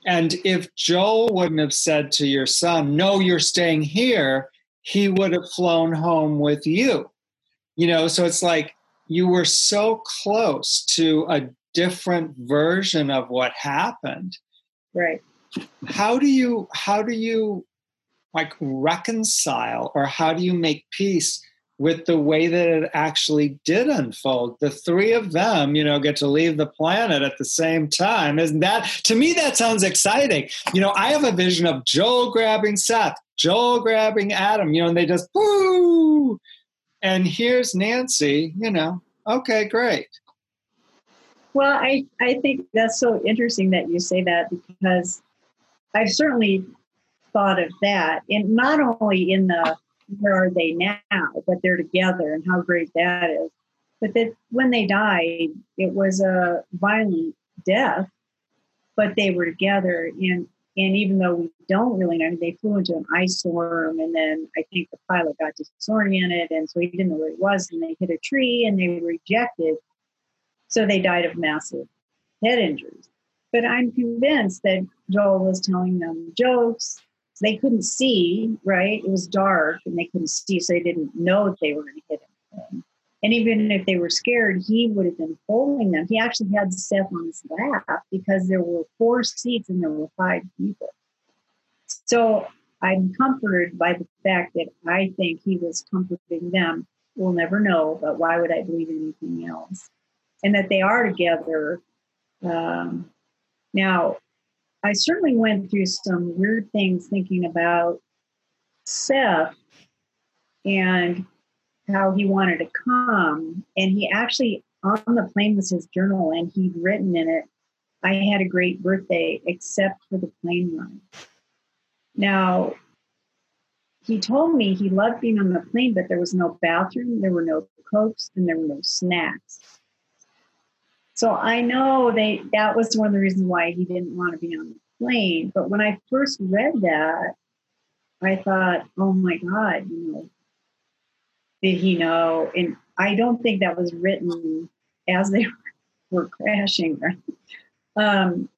And if Joel wouldn't have said to your son, No, you're staying here, he would have flown home with you. You know, so it's like you were so close to a different version of what happened. Right. How do you how do you like reconcile or how do you make peace with the way that it actually did unfold. The three of them, you know, get to leave the planet at the same time. Isn't that, to me, that sounds exciting. You know, I have a vision of Joel grabbing Seth, Joel grabbing Adam, you know, and they just, woo! And here's Nancy, you know, okay, great. Well, I, I think that's so interesting that you say that because I've certainly thought of that, and not only in the where are they now? But they're together, and how great that is. But that when they died, it was a violent death, but they were together. And and even though we don't really know, they flew into an ice storm, and then I think the pilot got disoriented, and so he didn't know where he was, and they hit a tree, and they were ejected. So they died of massive head injuries. But I'm convinced that Joel was telling them jokes they couldn't see, right? It was dark and they couldn't see, so they didn't know if they were going to hit anything. And even if they were scared, he would have been holding them. He actually had Seth on his lap because there were four seats and there were five people. So I'm comforted by the fact that I think he was comforting them. We'll never know, but why would I believe anything else? And that they are together. Um, now, I certainly went through some weird things thinking about Seth and how he wanted to come. And he actually, on the plane was his journal, and he'd written in it, I had a great birthday, except for the plane ride. Now, he told me he loved being on the plane, but there was no bathroom, there were no cokes, and there were no snacks. So I know they that was one of the reasons why he didn't want to be on the plane. But when I first read that, I thought, oh my God, you know, did he know? And I don't think that was written as they <laughs> were crashing. Um,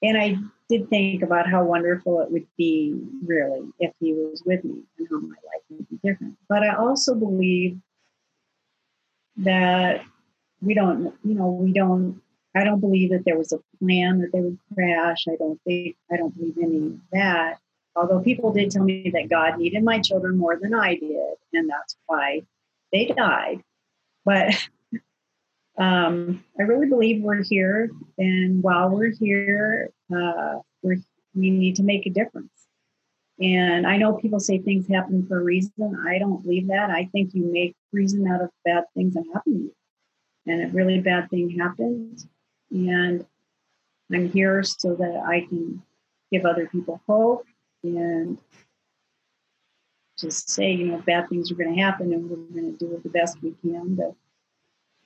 and I did think about how wonderful it would be, really, if he was with me and how my life would be different. But I also believe that we don't, you know, we don't, I don't believe that there was a plan that they would crash. I don't think, I don't believe any of that. Although people did tell me that God needed my children more than I did, and that's why they died. But <laughs> um, I really believe we're here, and while we're here, uh, we're, we need to make a difference. And I know people say things happen for a reason. I don't believe that. I think you make reason out of bad things that happen to you and a really bad thing happened. And I'm here so that I can give other people hope and just say, you know, bad things are going to happen and we're going to do the best we can to,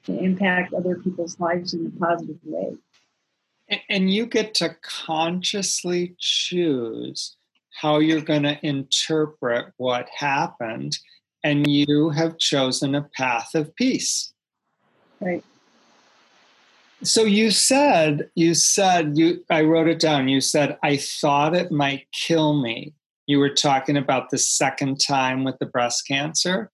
to impact other people's lives in a positive way. And you get to consciously choose how you're going to interpret what happened, and you have chosen a path of peace. Right. So you said, you said, you, I wrote it down. You said, I thought it might kill me. You were talking about the second time with the breast cancer.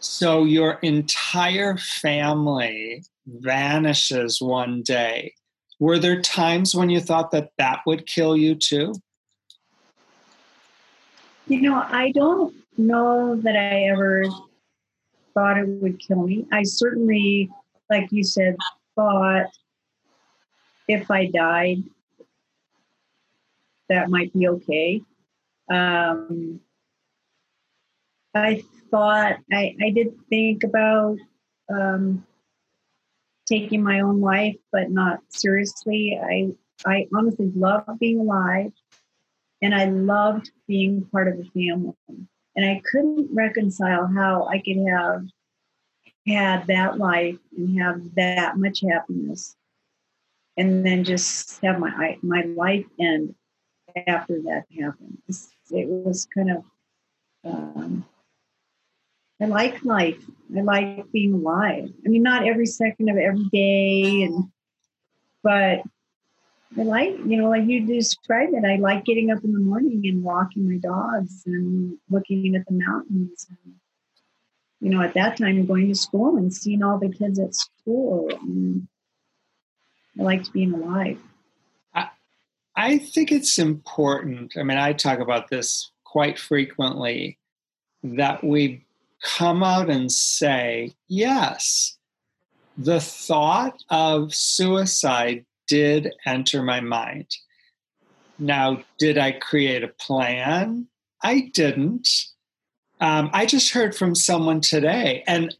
So your entire family vanishes one day. Were there times when you thought that that would kill you too? You know, I don't know that I ever thought it would kill me. I certainly, like you said, thought if I died, that might be okay. Um, I thought I, I did think about um, taking my own life, but not seriously. I I honestly love being alive, and I loved being part of a family. And I couldn't reconcile how I could have had that life and have that much happiness, and then just have my my life end after that happened. It was kind of um, I like life. I like being alive. I mean, not every second of every day, and but I like, you know, like you described it. I like getting up in the morning and walking my dogs and looking at the mountains. And, you know, at that time, going to school and seeing all the kids at school. And I liked being alive. I, I think it's important. I mean, I talk about this quite frequently that we come out and say, yes, the thought of suicide did enter my mind. Now, did I create a plan? I didn't. Um, I just heard from someone today, and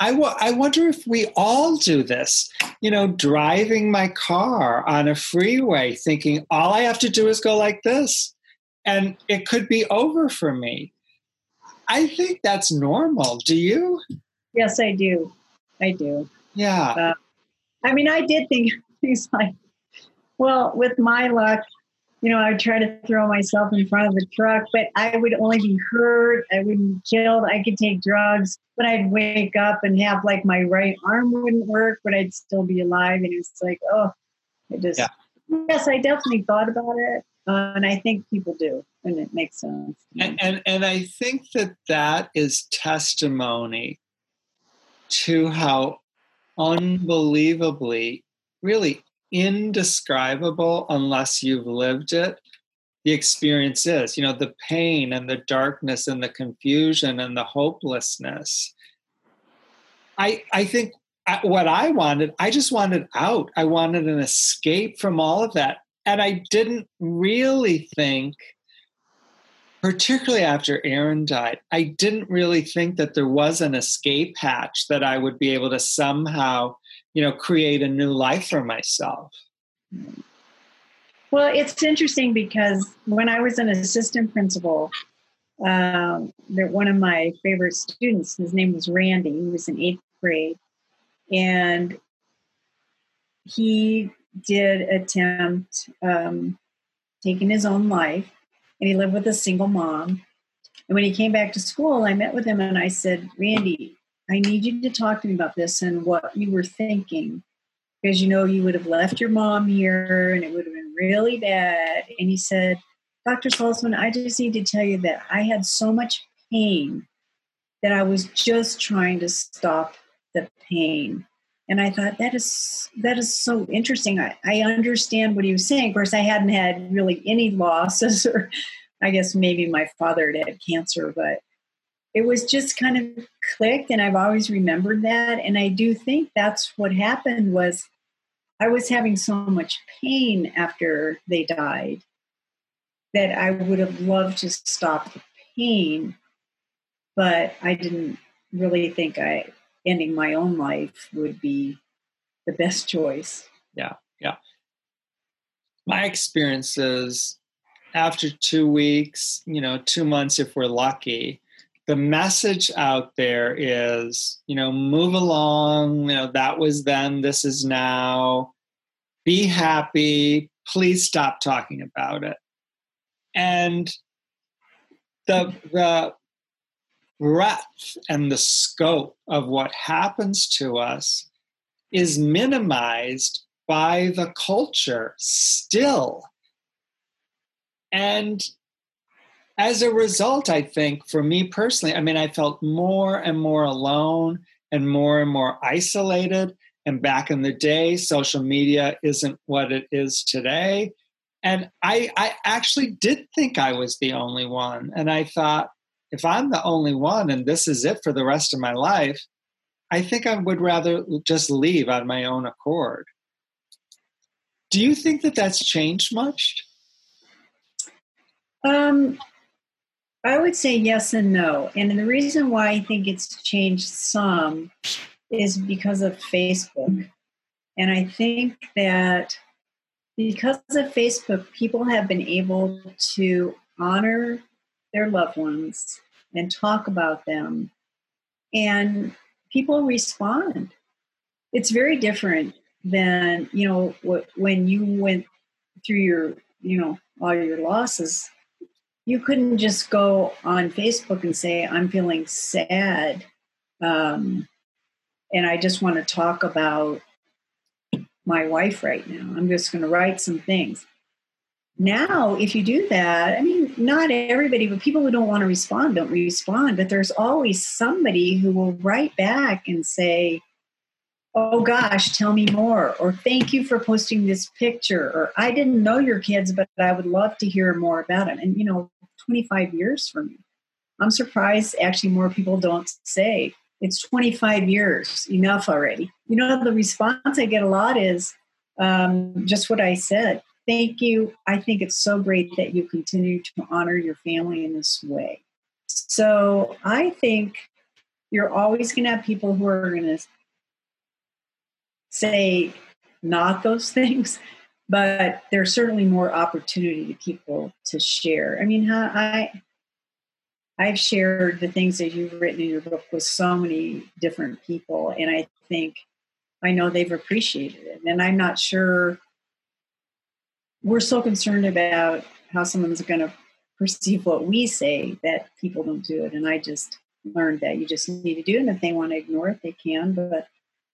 I, w- I wonder if we all do this. You know, driving my car on a freeway, thinking all I have to do is go like this, and it could be over for me. I think that's normal. Do you? Yes, I do. I do. Yeah. Uh, I mean, I did think things like, well, with my luck, you know, I would try to throw myself in front of the truck, but I would only be hurt. I wouldn't be killed. I could take drugs, but I'd wake up and have like my right arm wouldn't work, but I'd still be alive. And it's like, oh, I just, yeah. yes, I definitely thought about it. Uh, and I think people do, and it makes sense. And, and, and I think that that is testimony to how unbelievably, really indescribable, unless you've lived it, the experience is. You know, the pain and the darkness and the confusion and the hopelessness. I I think uh, what I wanted, I just wanted out. I wanted an escape from all of that and I didn't really think, particularly after Erin died, I didn't really think that there was an escape hatch that I would be able to somehow, you know, create a new life for myself. Well, it's interesting because when I was an assistant principal, um, one of my favorite students, his name was Randy. He was in eighth grade, and he did attempt um, taking his own life, and he lived with a single mom. And when he came back to school, I met with him and I said, Randy, I need you to talk to me about this and what you were thinking. Because you know, you would have left your mom here and it would have been really bad. And he said, Dr. Saltzman, I just need to tell you that I had so much pain that I was just trying to stop the pain and I thought that is that is so interesting. I, I understand what he was saying. Of course, I hadn't had really any losses, <laughs> or I guess maybe my father had had cancer, but it was just kind of clicked, and I've always remembered that. And I do think that's what happened was I was having so much pain after they died that I would have loved to stop the pain, but I didn't really think I ending my own life would be the best choice. Yeah, yeah. My experience is after two weeks, you know, two months if we're lucky, the message out there is, you know, move along, you know, that was then, this is now, be happy, please stop talking about it. And the the breadth and the scope of what happens to us is minimized by the culture still. And as a result, I think for me personally, I mean, I felt more and more alone and more and more isolated. And back in the day, social media isn't what it is today. And I, I actually did think I was the only one. And I thought, if I'm the only one and this is it for the rest of my life, I think I would rather just leave on my own accord. Do you think that that's changed much? Um, I would say yes and no. And the reason why I think it's changed some is because of Facebook. And I think that because of Facebook, people have been able to honor their loved ones and talk about them. And people respond. It's very different than, you know, when you went through your, you know, all your losses. You couldn't just go on Facebook and say, I'm feeling sad. Um, and I just want to talk about my wife right now. I'm just going to write some things. Now, if you do that, I mean, not everybody, but people who don't want to respond don't respond. But there's always somebody who will write back and say, Oh gosh, tell me more. Or thank you for posting this picture. Or I didn't know your kids, but I would love to hear more about them. And, you know, 25 years for me. I'm surprised actually more people don't say, it's 25 years, enough already. You know, the response I get a lot is um, just what I said. Thank you. I think it's so great that you continue to honor your family in this way. So I think you're always going to have people who are going to say not those <laughs> things, but there's certainly more opportunity to people to share. I mean, I I've shared the things that you've written in your book with so many different people, and I think I know they've appreciated it. And I'm not sure we're so concerned about how someone's going to perceive what we say that people don't do it. And I just learned that you just need to do it. And if they want to ignore it, they can. But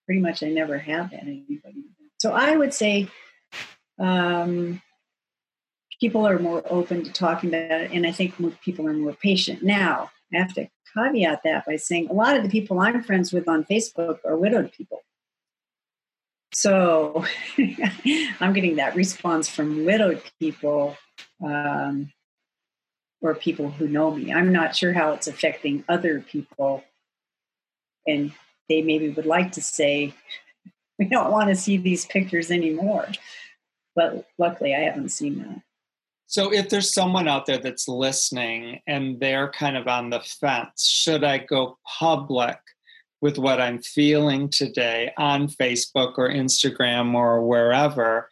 pretty much, I never have had anybody. So I would say um, people are more open to talking about it, and I think more people are more patient. Now, I have to caveat that by saying a lot of the people I'm friends with on Facebook are widowed people. So <laughs> I'm getting that response from widowed people um, or people who know me. I'm not sure how it's affecting other people. And they maybe would like to say, we don't want to see these pictures anymore. But luckily, I haven't seen that. So, if there's someone out there that's listening and they're kind of on the fence, should I go public with what I'm feeling today on Facebook or Instagram or wherever?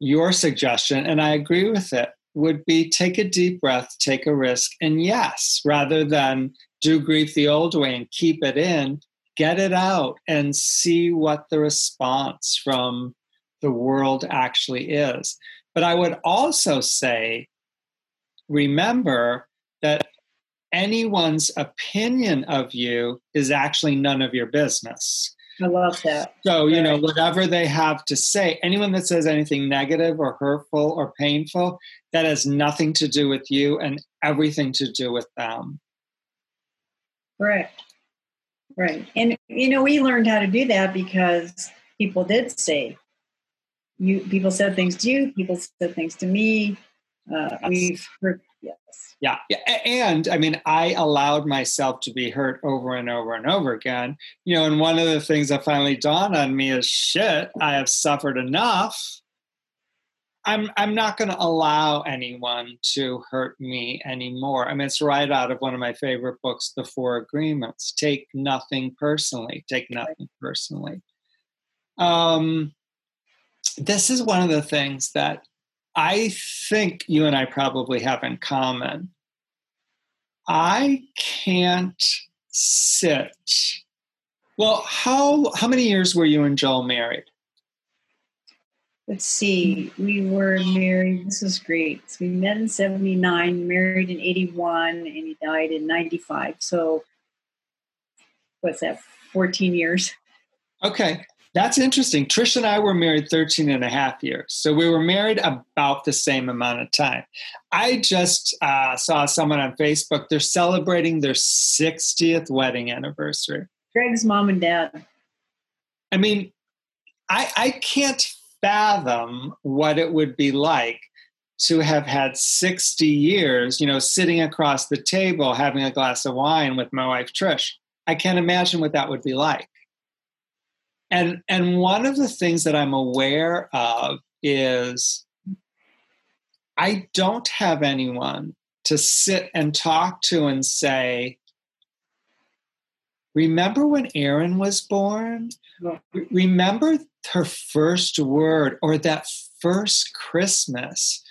Your suggestion, and I agree with it, would be take a deep breath, take a risk, and yes, rather than do grief the old way and keep it in, get it out and see what the response from the world actually is. But I would also say, remember that anyone's opinion of you is actually none of your business. I love that. So, you know, whatever they have to say, anyone that says anything negative or hurtful or painful, that has nothing to do with you and everything to do with them. Right. Right. And, you know, we learned how to do that because people did say you people said things to you people said things to me uh, yes. we've heard yes yeah. yeah and i mean i allowed myself to be hurt over and over and over again you know and one of the things that finally dawned on me is shit i have suffered enough i'm i'm not going to allow anyone to hurt me anymore i mean it's right out of one of my favorite books the four agreements take nothing personally take nothing personally um this is one of the things that I think you and I probably have in common. I can't sit. Well, how how many years were you and Joel married? Let's see. We were married. This is great. So we met in '79, married in '81, and he died in '95. So, what's that? 14 years. Okay. That's interesting. Trish and I were married 13 and a half years. So we were married about the same amount of time. I just uh, saw someone on Facebook, they're celebrating their 60th wedding anniversary. Greg's mom and dad. I mean, I, I can't fathom what it would be like to have had 60 years, you know, sitting across the table having a glass of wine with my wife Trish. I can't imagine what that would be like. And and one of the things that I'm aware of is I don't have anyone to sit and talk to and say, Remember when Erin was born? Remember her first word or that first Christmas?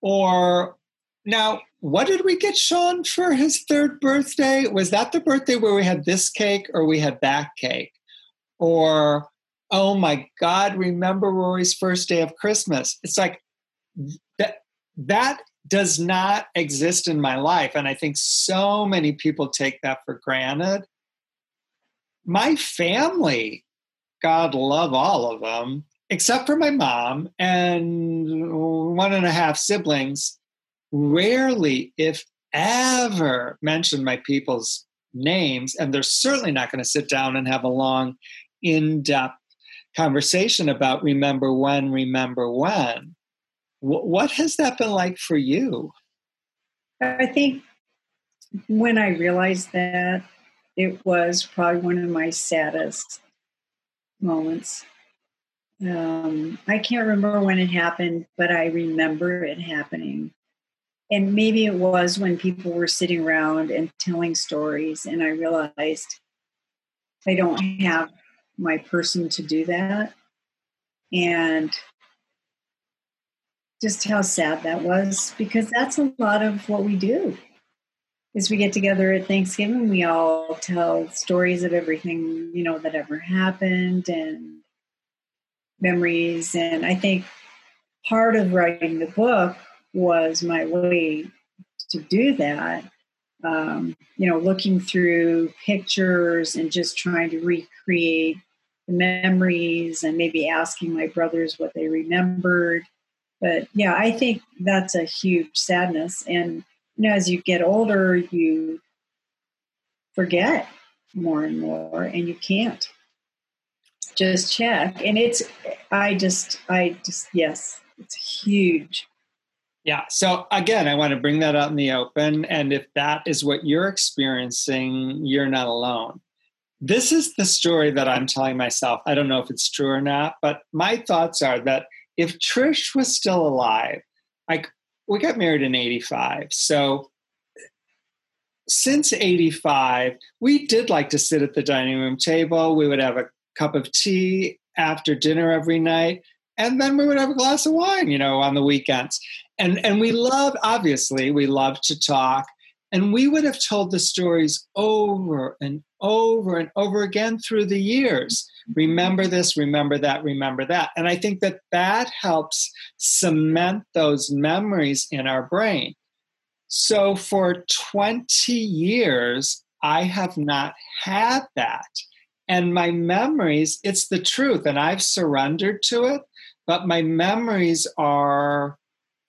Or now, what did we get Sean for his third birthday? Was that the birthday where we had this cake or we had that cake? Or, oh my God, remember Rory's first day of Christmas? It's like that, that does not exist in my life. And I think so many people take that for granted. My family, God love all of them, except for my mom and one and a half siblings, rarely, if ever, mention my people's names. And they're certainly not going to sit down and have a long, in depth conversation about remember when, remember when. What has that been like for you? I think when I realized that, it was probably one of my saddest moments. Um, I can't remember when it happened, but I remember it happening. And maybe it was when people were sitting around and telling stories, and I realized I don't have my person to do that. And just how sad that was because that's a lot of what we do is we get together at thanksgiving we all tell stories of everything you know that ever happened and memories. And i think part of writing the book was my way to do that. Um, you know looking through pictures and just trying to recreate the memories and maybe asking my brothers what they remembered. But yeah, I think that's a huge sadness. And you know, as you get older, you forget more and more, and you can't just check. And it's, I just, I just, yes, it's huge. Yeah. So again, I want to bring that out in the open. And if that is what you're experiencing, you're not alone. This is the story that I'm telling myself. I don't know if it's true or not, but my thoughts are that if Trish was still alive, like we got married in 85. So since 85, we did like to sit at the dining room table. We would have a cup of tea after dinner every night. And then we would have a glass of wine, you know, on the weekends. And and we love, obviously, we love to talk. And we would have told the stories over and over and over again through the years remember this, remember that, remember that. And I think that that helps cement those memories in our brain. So for 20 years, I have not had that. And my memories, it's the truth, and I've surrendered to it, but my memories are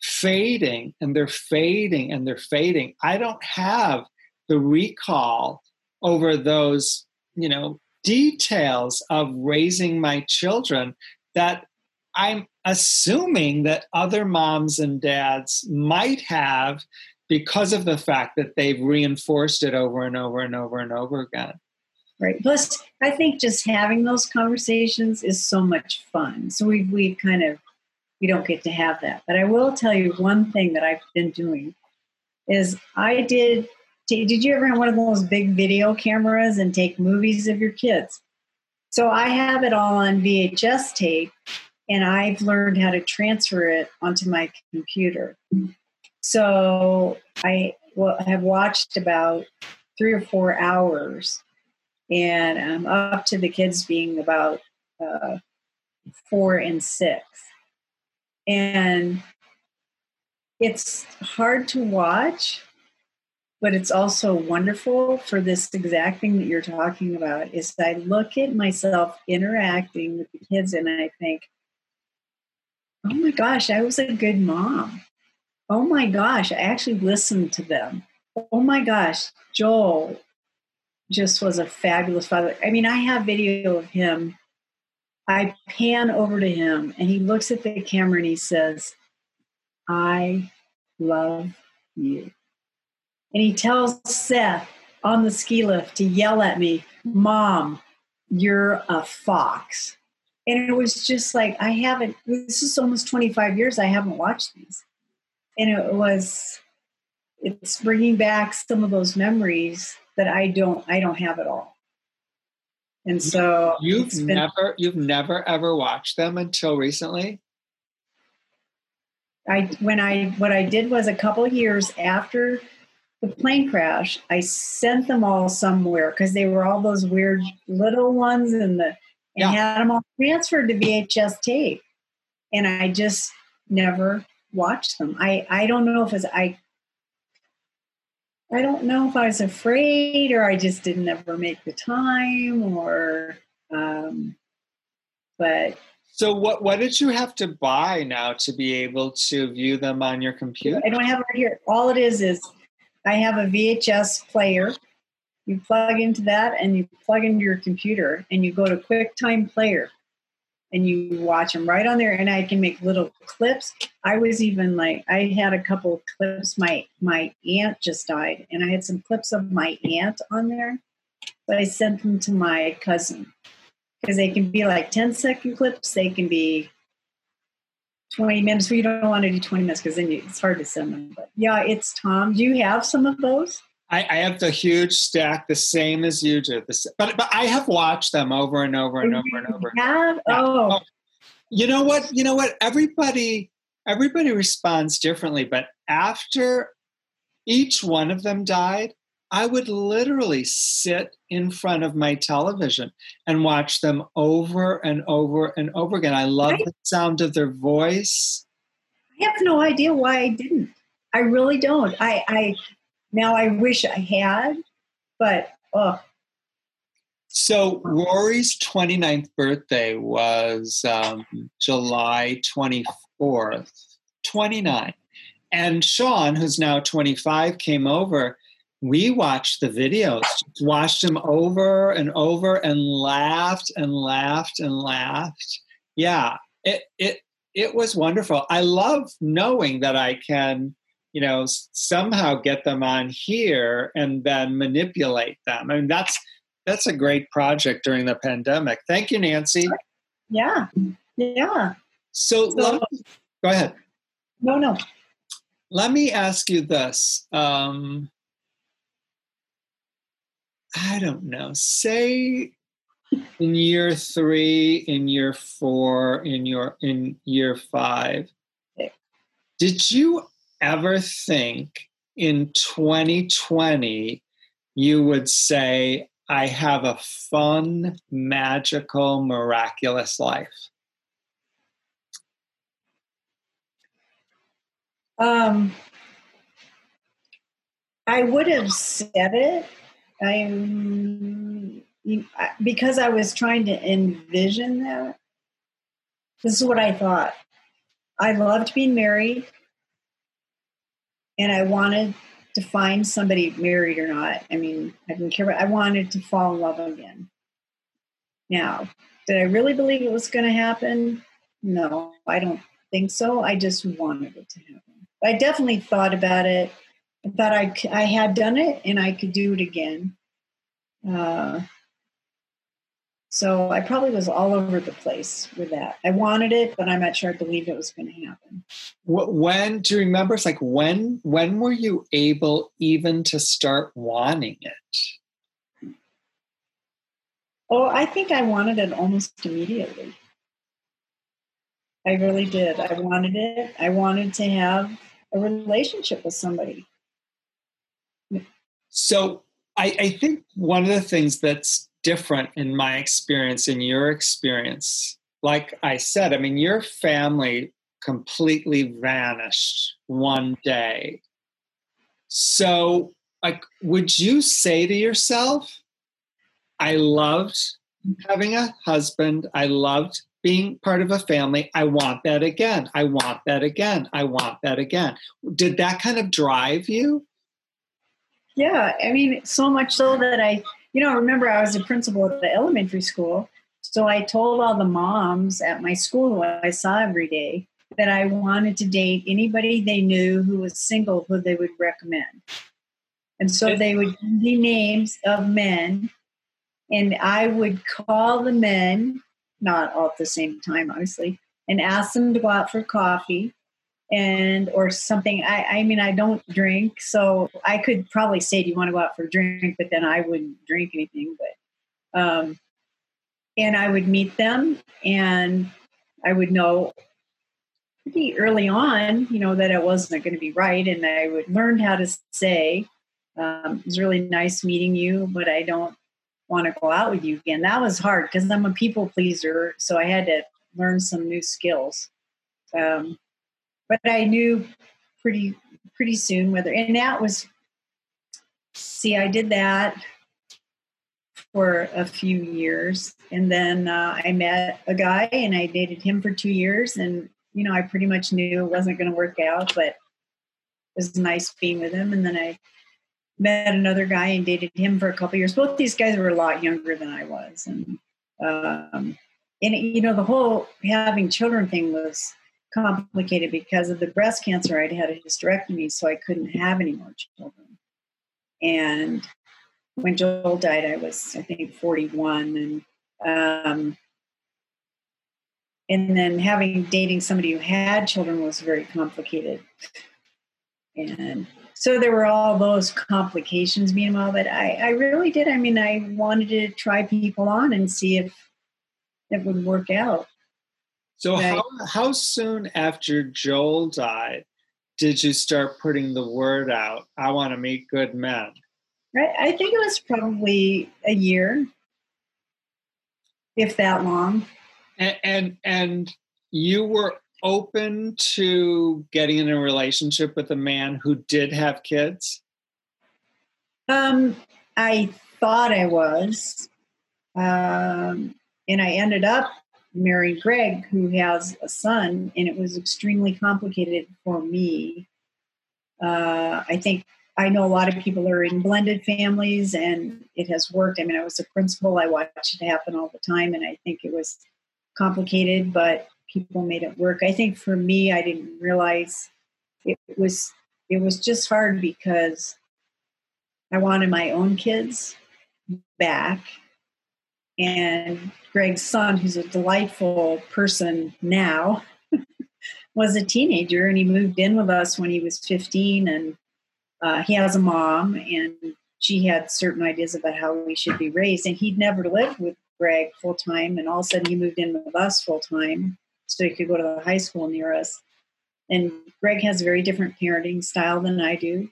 fading and they're fading and they're fading. I don't have the recall over those, you know, details of raising my children that I'm assuming that other moms and dads might have because of the fact that they've reinforced it over and over and over and over again. Right. Plus, I think just having those conversations is so much fun. So we we kind of we don't get to have that. But I will tell you one thing that I've been doing is I did did you ever have one of those big video cameras and take movies of your kids? So I have it all on VHS tape and I've learned how to transfer it onto my computer. So I have watched about three or four hours and I'm up to the kids being about uh, four and six. And it's hard to watch but it's also wonderful for this exact thing that you're talking about is i look at myself interacting with the kids and i think oh my gosh i was a good mom. Oh my gosh i actually listened to them. Oh my gosh joel just was a fabulous father. I mean i have video of him. I pan over to him and he looks at the camera and he says I love you. And he tells Seth on the ski lift to yell at me, Mom, you're a fox. And it was just like, I haven't, this is almost 25 years I haven't watched these. And it was, it's bringing back some of those memories that I don't, I don't have at all. And so you've been, never, you've never ever watched them until recently. I when I what I did was a couple years after the plane crash, I sent them all somewhere because they were all those weird little ones and the and yeah. had them all transferred to VHS tape. And I just never watched them. I, I don't know if it's I I don't know if I was afraid or I just didn't ever make the time or um but so what what did you have to buy now to be able to view them on your computer? I don't have it right here. All it is is I have a VHS player. You plug into that and you plug into your computer and you go to QuickTime Player and you watch them right on there and I can make little clips. I was even like I had a couple clips my my aunt just died and I had some clips of my aunt on there. But I sent them to my cousin because they can be like 10 second clips, they can be 20 minutes. We don't want to do 20 minutes because then you, it's hard to send them. But yeah, it's Tom. Do you have some of those? I, I have the huge stack, the same as you do. But but I have watched them over and over and oh, over and over. Have? Oh. oh. You know what? You know what? Everybody everybody responds differently, but after each one of them died, I would literally sit in front of my television and watch them over and over and over again. I love the sound of their voice. I have no idea why I didn't. I really don't. I, I now I wish I had, but oh. So Rory's 29th birthday was um, July 24th, 29. And Sean, who's now 25, came over we watched the videos, watched them over and over and laughed and laughed and laughed. Yeah, it it it was wonderful. I love knowing that I can, you know, somehow get them on here and then manipulate them. I mean, that's that's a great project during the pandemic. Thank you, Nancy. Yeah, yeah. So, so me, go ahead. No, no. Let me ask you this. Um, I don't know, say in year three, in year four, in your in year five, did you ever think in 2020 you would say, I have a fun, magical, miraculous life? Um, I would have said it I'm because I was trying to envision that. This is what I thought. I loved being married, and I wanted to find somebody married or not. I mean, I didn't care. I wanted to fall in love again. Now, did I really believe it was going to happen? No, I don't think so. I just wanted it to happen. I definitely thought about it I thought I, I had done it and I could do it again. Uh, so I probably was all over the place with that. I wanted it, but I'm not sure I believed it was going to happen. When do you remember? It's like when when were you able even to start wanting it? Oh, I think I wanted it almost immediately. I really did. I wanted it. I wanted to have a relationship with somebody. So I, I think one of the things that's different in my experience, in your experience, like I said, I mean, your family completely vanished one day. So, like, would you say to yourself, I loved having a husband, I loved being part of a family, I want that again, I want that again, I want that again? Did that kind of drive you? Yeah, I mean, so much so that I, you know, remember I was a principal at the elementary school. So I told all the moms at my school who I saw every day, that I wanted to date anybody they knew who was single who they would recommend. And so they would give me names of men, and I would call the men, not all at the same time, obviously, and ask them to go out for coffee and or something. I, I mean, I don't drink, so I could probably say, "Do you want to go out for a drink?" But then I wouldn't drink anything. But um, and I would meet them, and I would know pretty early on, you know, that it wasn't going to be right, and I would learn how to say, um, "It's really nice meeting you, but I don't want to go out with you again." That was hard because I'm a people pleaser, so I had to learn some new skills. Um, but I knew pretty pretty soon whether, and that was, see, I did that for a few years, and then uh, I met a guy and I dated him for two years, and you know I pretty much knew it wasn't going to work out, but it was nice being with him, and then I met another guy and dated him for a couple years. Both these guys were a lot younger than I was, and um, and you know the whole having children thing was complicated because of the breast cancer. I'd had a hysterectomy, so I couldn't have any more children. And when Joel died, I was I think 41, and um, and then having dating somebody who had children was very complicated. And so there were all those complications meanwhile, but I, I really did. I mean, I wanted to try people on and see if it would work out. So right. how how soon after Joel died did you start putting the word out? I want to meet good men. Right. I think it was probably a year, if that long. And and, and you were open to getting in a relationship with a man who did have kids? Um, I thought I was. Um, and I ended up marrying Greg, who has a son, and it was extremely complicated for me. Uh, I think I know a lot of people are in blended families, and it has worked. I mean, I was a principal; I watched it happen all the time, and I think it was complicated, but people made it work. I think for me, I didn't realize it was it was just hard because I wanted my own kids back and Greg's son, who's a delightful person now, <laughs> was a teenager and he moved in with us when he was 15. And uh, he has a mom, and she had certain ideas about how we should be raised. And he'd never lived with Greg full time. And all of a sudden, he moved in with us full time so he could go to the high school near us. And Greg has a very different parenting style than I do.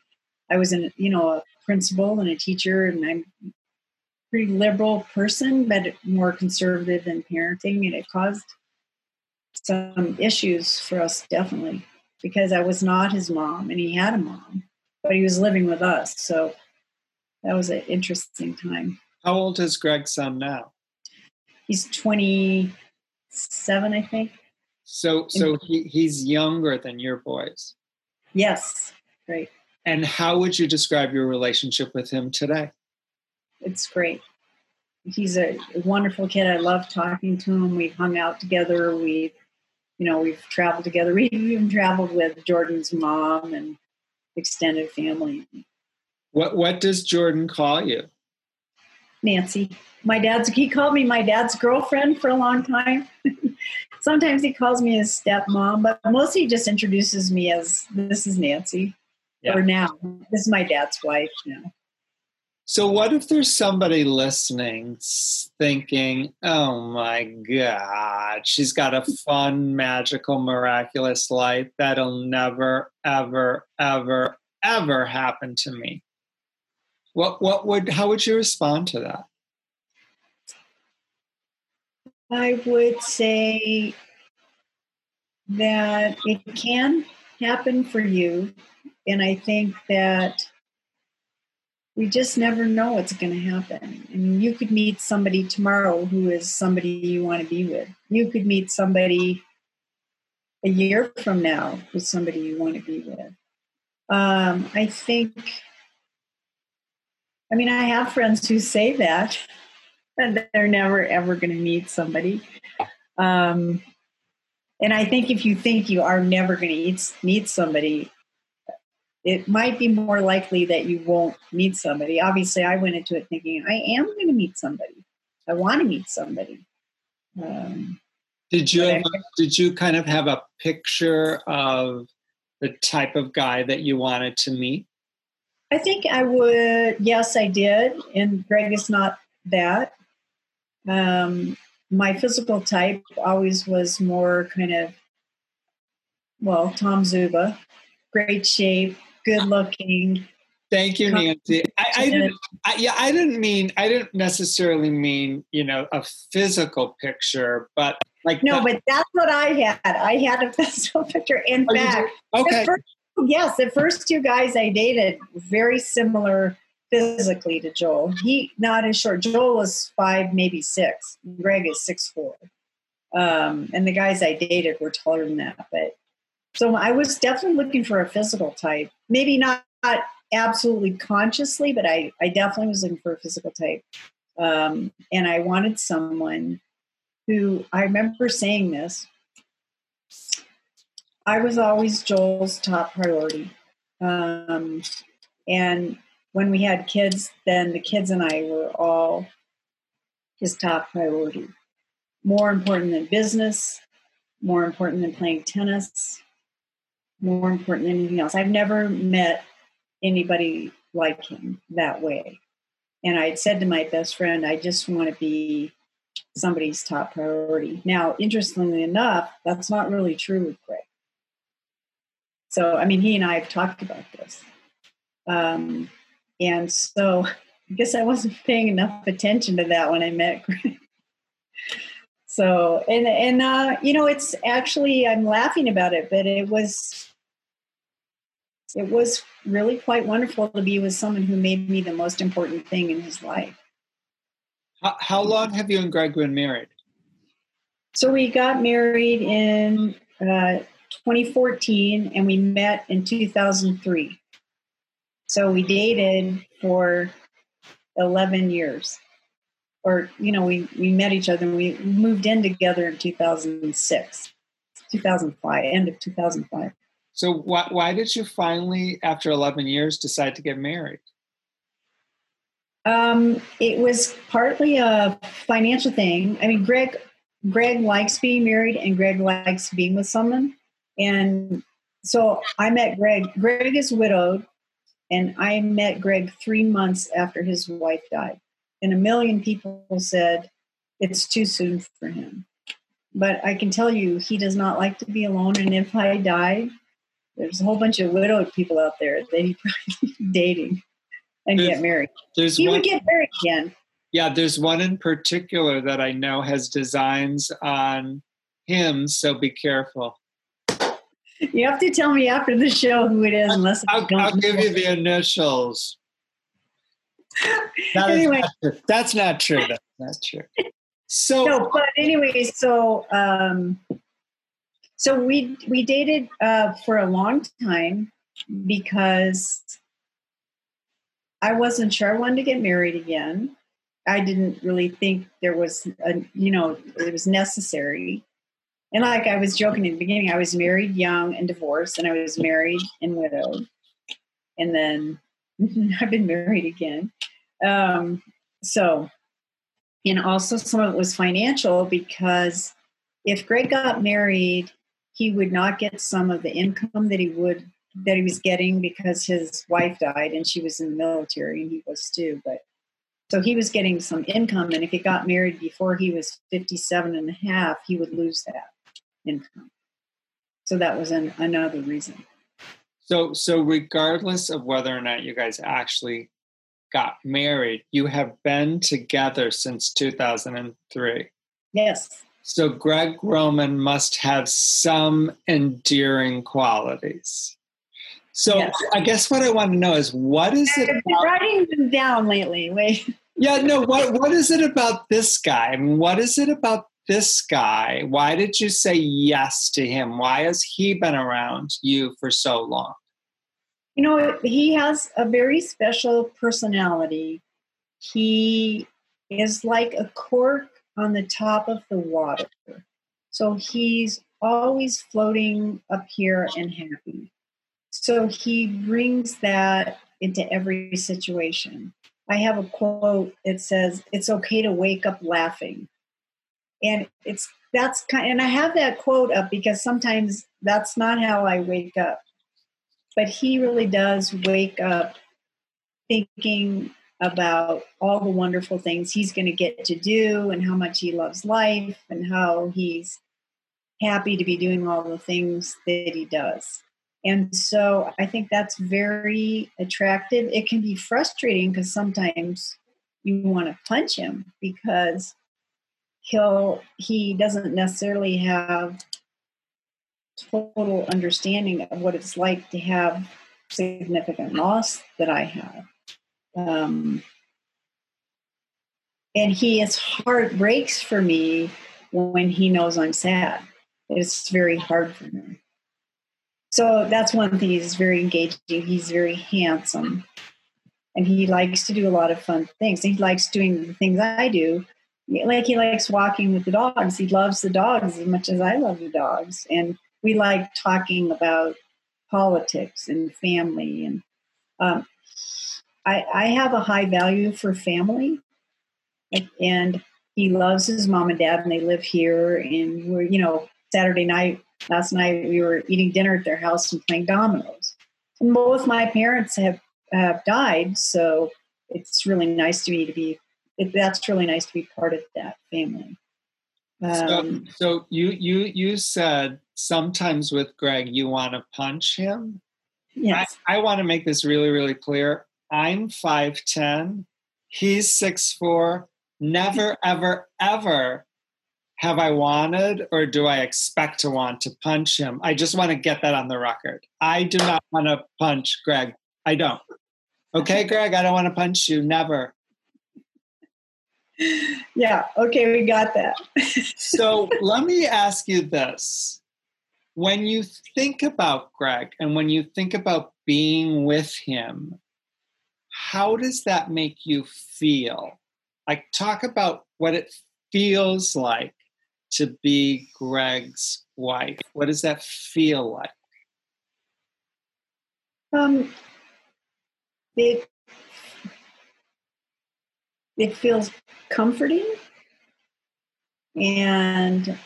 I was in, you know, a principal and a teacher, and I'm pretty liberal person, but more conservative in parenting, and it caused some issues for us definitely because I was not his mom, and he had a mom, but he was living with us, so that was an interesting time. How old is Greg's son now? He's twenty-seven, I think. So, so he, he's younger than your boys. Yes, right. And how would you describe your relationship with him today? It's great. He's a wonderful kid. I love talking to him. We've hung out together. We've, you know, we've traveled together. <laughs> We've even traveled with Jordan's mom and extended family. What What does Jordan call you? Nancy. My dad's. He called me my dad's girlfriend for a long time. <laughs> Sometimes he calls me his stepmom, but mostly he just introduces me as this is Nancy. Yeah. Or now this is my dad's wife now. So, what if there's somebody listening thinking, oh my God, she's got a fun, magical, miraculous life that'll never, ever, ever, ever happen to me? What, what would, how would you respond to that? I would say that it can happen for you. And I think that we just never know what's going to happen. I mean, you could meet somebody tomorrow who is somebody you want to be with. You could meet somebody a year from now who's somebody you want to be with. Um, I think, I mean, I have friends who say that, <laughs> and they're never ever going to meet somebody. Um, and I think if you think you are never going to meet, somebody, it might be more likely that you won't meet somebody. Obviously, I went into it thinking I am going to meet somebody. I want to meet somebody. Um, did you did you kind of have a picture of the type of guy that you wanted to meet? I think I would. Yes, I did. And Greg is not that. Um, my physical type always was more kind of, well, Tom Zuba, great shape, good looking. Thank you, Nancy. I, I didn't. I, yeah, I didn't mean. I didn't necessarily mean you know a physical picture, but like no, but that's what I had. I had a <laughs> physical picture. In oh, fact, okay. First, yes, the first two guys I dated very similar physically to Joel. He not as short. Joel was five, maybe six. Greg is six four. Um, and the guys I dated were taller than that. But so I was definitely looking for a physical type. Maybe not, not absolutely consciously, but I, I definitely was looking for a physical type. Um, and I wanted someone who I remember saying this. I was always Joel's top priority. Um, and when we had kids, then the kids and I were all his top priority. More important than business, more important than playing tennis, more important than anything else. I've never met anybody like him that way. And I had said to my best friend, I just want to be somebody's top priority. Now, interestingly enough, that's not really true with Greg. So, I mean, he and I have talked about this. Um, and so <laughs> I guess I wasn't paying enough attention to that when I met Greg. So and and uh, you know it's actually I'm laughing about it, but it was it was really quite wonderful to be with someone who made me the most important thing in his life. How, how long have you and Greg been married? So we got married in uh, 2014 and we met in 2003. So we dated for 11 years. Or, you know, we, we met each other and we moved in together in 2006, 2005, end of 2005. So why, why did you finally, after 11 years, decide to get married? Um, it was partly a financial thing. I mean, Greg, Greg likes being married and Greg likes being with someone. And so I met Greg. Greg is widowed and I met Greg three months after his wife died. And a million people said it's too soon for him. But I can tell you, he does not like to be alone. And if I die, there's a whole bunch of widowed people out there that he <laughs> probably be dating and there's, get married. There's he one, would get married again. Yeah, there's one in particular that I know has designs on him, so be careful. You have to tell me after the show who it is, unless I'll, I'll give you the initials. That anyway, not that's not true. That's not true. So, no, but anyway, so um, so we we dated uh, for a long time because I wasn't sure I wanted to get married again. I didn't really think there was a you know it was necessary. And like I was joking in the beginning, I was married young and divorced, and I was married and widowed. And then <laughs> I've been married again. Um, so, and also some of it was financial because if Greg got married, he would not get some of the income that he would that he was getting because his wife died and she was in the military and he was too. But so he was getting some income, and if he got married before he was 57 and a half, he would lose that income. So that was an, another reason. So, so regardless of whether or not you guys actually got married, you have been together since 2003. Yes. So Greg Roman must have some endearing qualities. So yes. I guess what I want to know is what is it? I've been writing them down lately. Wait. Yeah, no. What what is it about this guy? I mean, what is it about this guy? Why did you say yes to him? Why has he been around you for so long? You know, he has a very special personality. He is like a cork on the top of the water. So he's always floating up here and happy. So he brings that into every situation. I have a quote that says, It's okay to wake up laughing. And it's that's kind and I have that quote up because sometimes that's not how I wake up. But he really does wake up thinking about all the wonderful things he's going to get to do and how much he loves life and how he's happy to be doing all the things that he does. And so I think that's very attractive. It can be frustrating because sometimes you want to punch him because he'll he doesn't necessarily have total understanding of what it's like to have significant loss that I have. Um, and he his heart breaks for me when he knows I'm sad. It's very hard for him. So that's one thing. He's very engaging. He's very handsome, and he likes to do a lot of fun things. He likes doing the things I do. Like he likes walking with the dogs. He loves the dogs as much as I love the dogs, and we like talking about politics and family. And um, I, I have a high value for family, and he loves his mom and dad, and they live here. And we're you know Saturday night last night we were eating dinner at their house and playing dominoes. And both my parents have have died, so it's really nice to me to be. It, that's really nice to be part of that family. Um, so, so you you you said sometimes with Greg you want to punch him. Yes. I, I want to make this really really clear. I'm five ten. He's six four. Never <laughs> ever ever have I wanted or do I expect to want to punch him? I just want to get that on the record. I do not want to punch Greg. I don't. Okay, Greg, I don't want to punch you. Never. Yeah, okay, we got that. so let me ask you this. When you think about Greg and when you think about being with him, how does that make you feel? Like, talk about what it feels like to be Greg's wife? What does that feel like? Um, it it feels comforting and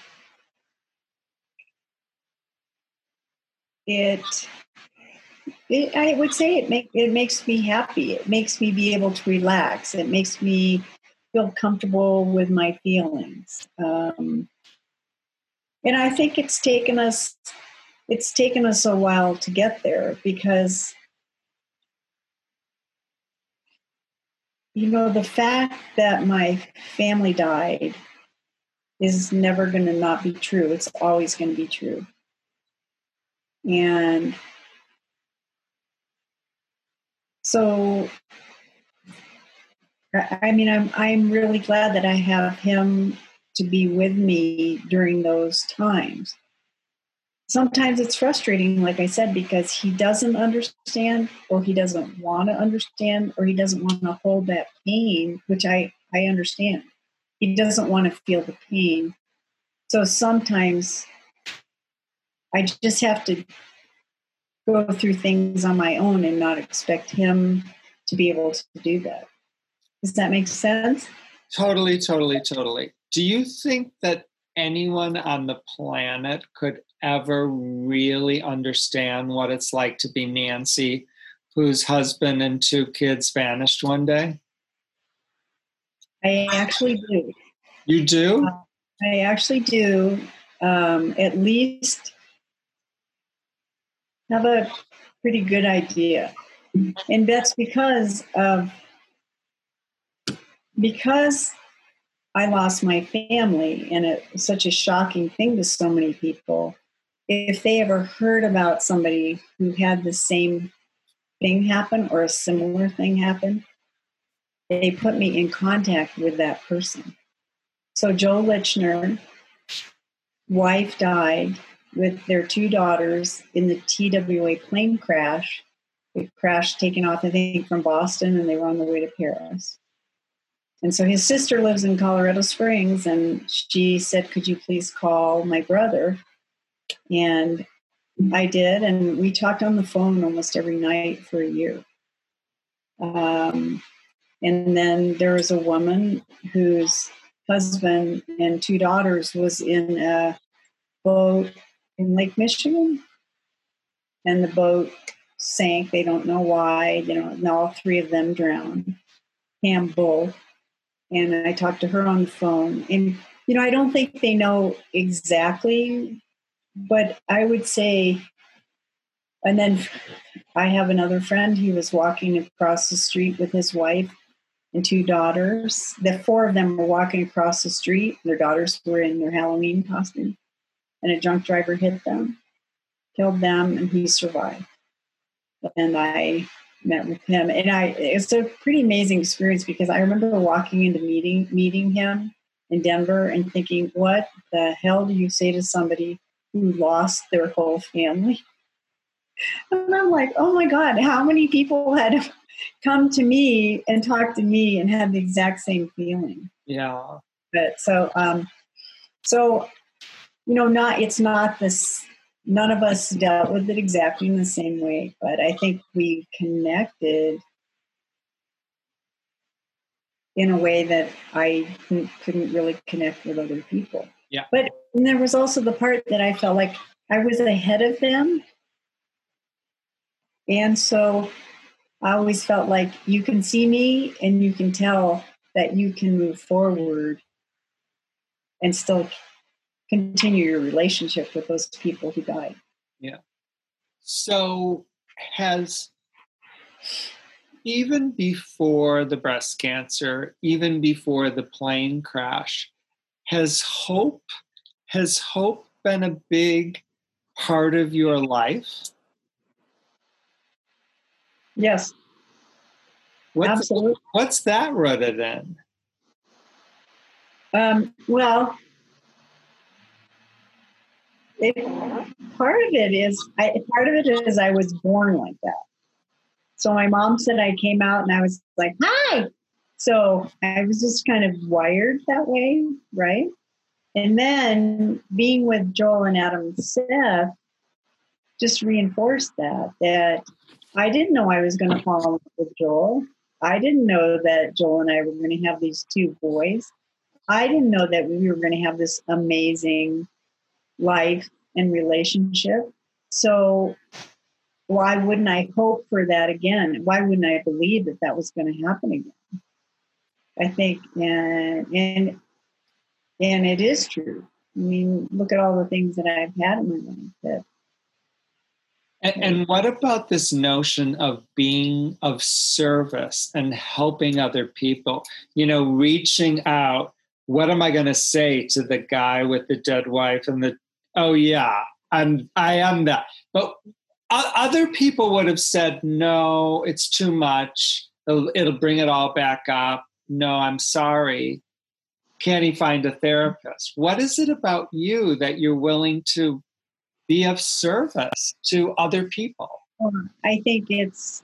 it, it I would say it make it makes me happy. It makes me be able to relax. It makes me feel comfortable with my feelings. Um, and I think it's taken us it's taken us a while to get there because you know the fact that my family died is never going to not be true it's always going to be true and so i mean i'm i'm really glad that i have him to be with me during those times. Sometimes it's frustrating, like I said, because he doesn't understand or he doesn't want to understand or he doesn't want to hold that pain, which I, I understand. He doesn't want to feel the pain. So sometimes I just have to go through things on my own and not expect him to be able to do that. Does that make sense? Totally, totally, totally. Do you think that anyone on the planet could ever really understand what it's like to be Nancy, whose husband and two kids vanished one day? I actually do. You do? Uh, I actually do. Um, at least have a pretty good idea. And that's because of because I lost my family, and it's such a shocking thing to so many people. If they ever heard about somebody who had the same thing happen or a similar thing happen, they put me in contact with that person. So Joe Lychner, wife died with their two daughters in the TWA plane crash. It crashed taking off, I think, from Boston, and they were on the way to Paris. And so his sister lives in Colorado Springs, and she said, Could you please call my brother? And I did, and we talked on the phone almost every night for a year. Um, and then there was a woman whose husband and two daughters was in a boat in Lake Michigan, and the boat sank. They don't know why. You know, and all three of them drowned. Pam Bull, and I talked to her on the phone, and you know, I don't think they know exactly, but I would say. And then I have another friend. He was walking across the street with his wife and two daughters. The four of them were walking across the street. Their daughters were in their Halloween costume, and a drunk driver hit them, killed them, and he survived. And I met with him, and I it's a pretty amazing experience because I remember walking into meeting meeting him in Denver and thinking, what the hell do you say to somebody who lost their whole family? <laughs> And I'm like, oh my God, how many people had <laughs> come to me and talked to me and had the exact same feeling? Yeah. But so, um, so, you know, not, it's not this, none of us dealt with it exactly in the same way, but I think we connected in a way that I couldn't really connect with other people. Yeah. But there was also the part that I felt like I was ahead of them. And so I always felt like you can see me and you can tell that you can move forward and still continue your relationship with those people who died. Yeah. So has even before the breast cancer, even before the plane crash, has hope has hope been a big part of your life? Yes. What's, Absolutely. What's that rooted in? Um, well, it, part of it is I, part of it is I was born like that. So my mom said I came out and I was like, "Hi." So I was just kind of wired that way, right? And then being with Joel and Adam Seth just reinforced that that I didn't know I was going to fall in love with Joel. I didn't know that Joel and I were going to have these two boys. I didn't know that we were going to have this amazing life and relationship. So why wouldn't I hope for that again? Why wouldn't I believe that that was going to happen again? I think, and and and it is true. I mean, look at all the things that I've had in my life that and, and, what about this notion of being of service and helping other people? You know, reaching out. What am I going to say to the guy with the dead wife and the? Oh yeah, I'm. I am that. But other people would have said, "No, it's too much. It'll, it'll bring it all back up." No, I'm sorry. Can he find a therapist? What is it about you that you're willing to be of service to other people? I think it's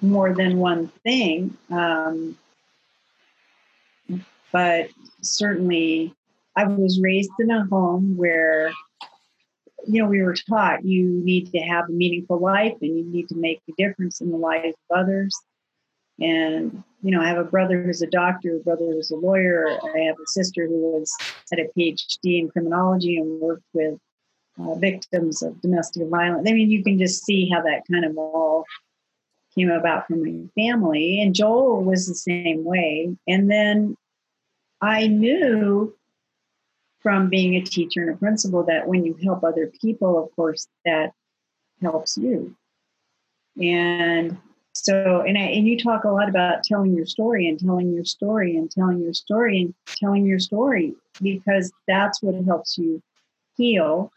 more than one thing. Um, but certainly, I was raised in a home where, you know, we were taught you need to have a meaningful life and you need to make a difference in the lives of others. And, you know, I have a brother who's a doctor, a brother who's a lawyer. I have a sister who was had a PhD in criminology and worked with uh, victims of domestic violence. I mean, you can just see how that kind of all came about from my family. And Joel was the same way. And then I knew from being a teacher and a principal that when you help other people, of course, that helps you. And so, and I, and you talk a lot about telling your story and telling your story and telling your story and telling your story because that's what helps you heal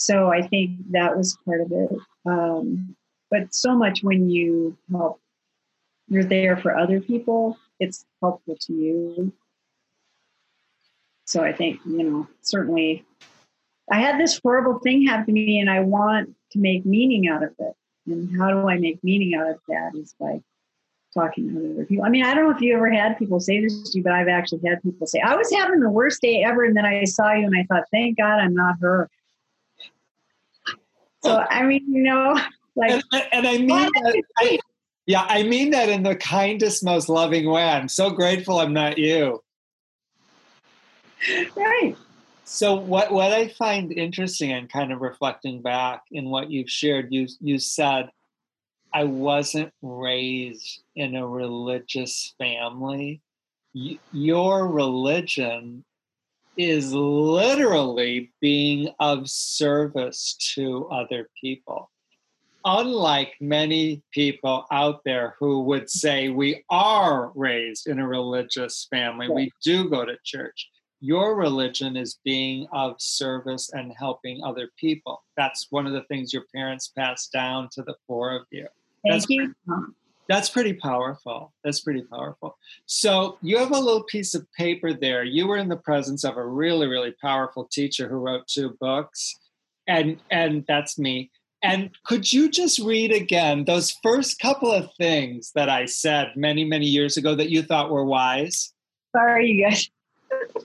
so I think that was part of it. Um, but so much when you help, you're there for other people, it's helpful to you. So I think, you know, certainly I had this horrible thing happen to me and I want to make meaning out of it. And how do I make meaning out of that is by talking to other people. I mean, I don't know if you ever had people say this to you, but I've actually had people say, I was having the worst day ever. And then I saw you and I thought, thank God I'm not her So I mean, you know, <laughs> like, and, and I mean that. I, <laughs> yeah, I mean that in the kindest, most loving way. I'm so grateful I'm not you. Right. So what what I find interesting and kind of reflecting back in what you've shared, you you said I wasn't raised in a religious family. Y- your religion is literally being of service to other people. Unlike many people out there who would say we are raised in a religious family, we do go to church. Your religion is being of service and helping other people. That's one of the things your parents passed down to the four of you. Thank That's you. that's pretty powerful. That's pretty powerful. So you have a little piece of paper there. You were in the presence of a really, really powerful teacher who wrote two books, and and that's me. And could you just read again those first couple of things that I said many, many years ago that you thought were wise? Sorry, you guys.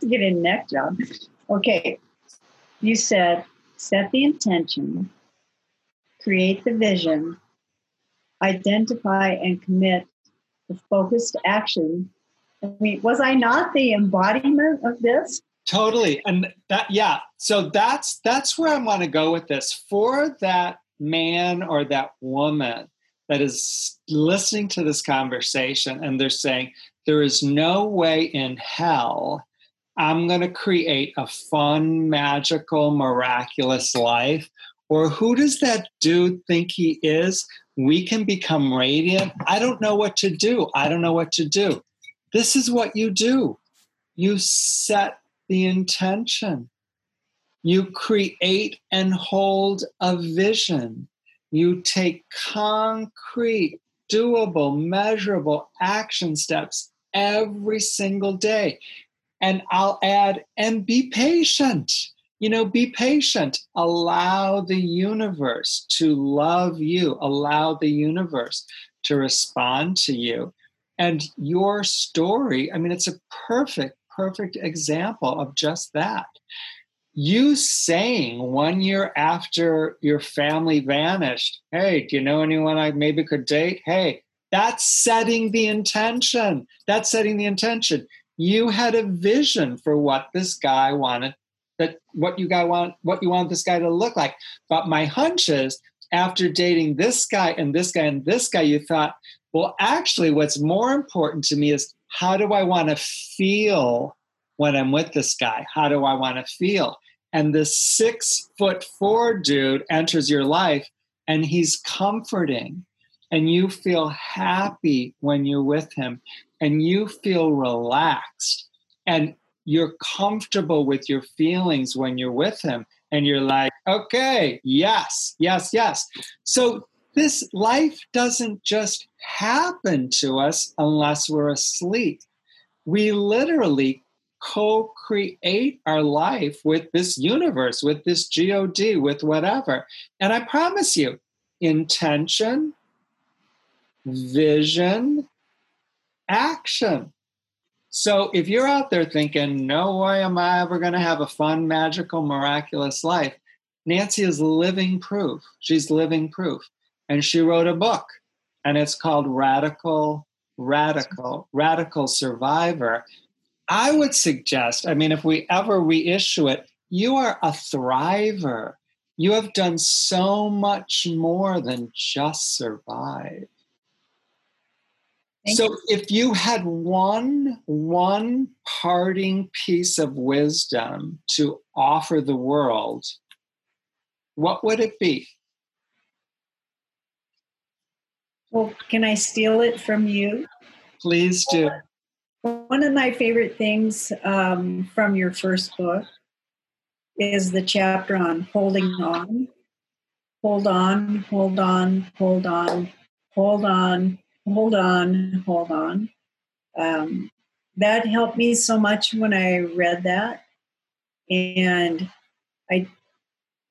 Get a neck job. Okay. You said set the intention, create the vision, identify and commit the focused action. I mean, was I not the embodiment of this? Totally. And that yeah, so that's that's where I want to go with this. For that man or that woman that is listening to this conversation and they're saying there is no way in hell I'm going to create a fun, magical, miraculous life. Or who does that dude think he is? We can become radiant. I don't know what to do. I don't know what to do. This is what you do you set the intention, you create and hold a vision, you take concrete, doable, measurable action steps every single day. And I'll add, and be patient. You know, be patient. Allow the universe to love you, allow the universe to respond to you. And your story, I mean, it's a perfect, perfect example of just that. You saying one year after your family vanished, Hey, do you know anyone I maybe could date? Hey, that's setting the intention. That's setting the intention you had a vision for what this guy wanted that what you guy want what you want this guy to look like. But my hunch is after dating this guy and this guy and this guy you thought well actually what's more important to me is how do i want to feel when i'm with this guy? How do i want to feel? And this six foot four dude enters your life and he's comforting and you feel happy when you're with him and you feel relaxed and you're comfortable with your feelings when you're with him and you're like okay yes yes yes. So this life doesn't just happen to us unless we're asleep. We literally co-create our life with this universe with this god with whatever. And i promise you intention vision action. So if you're out there thinking, no way am I ever going to have a fun, magical, miraculous life, Nancy is living proof. She's living proof. And she wrote a book, and it's called Radical, Radical, Radical Survivor. I would suggest, I mean, if we ever reissue it, you are a thriver. You have done so much more than just survive so if you had one one parting piece of wisdom to offer the world what would it be? Well can i steal it from you? Please do. One of my favorite things um, from your first book is the chapter on holding on. Hold on hold on hold on hold on hold on, hold on. Um, that helped me so much when I read that. And I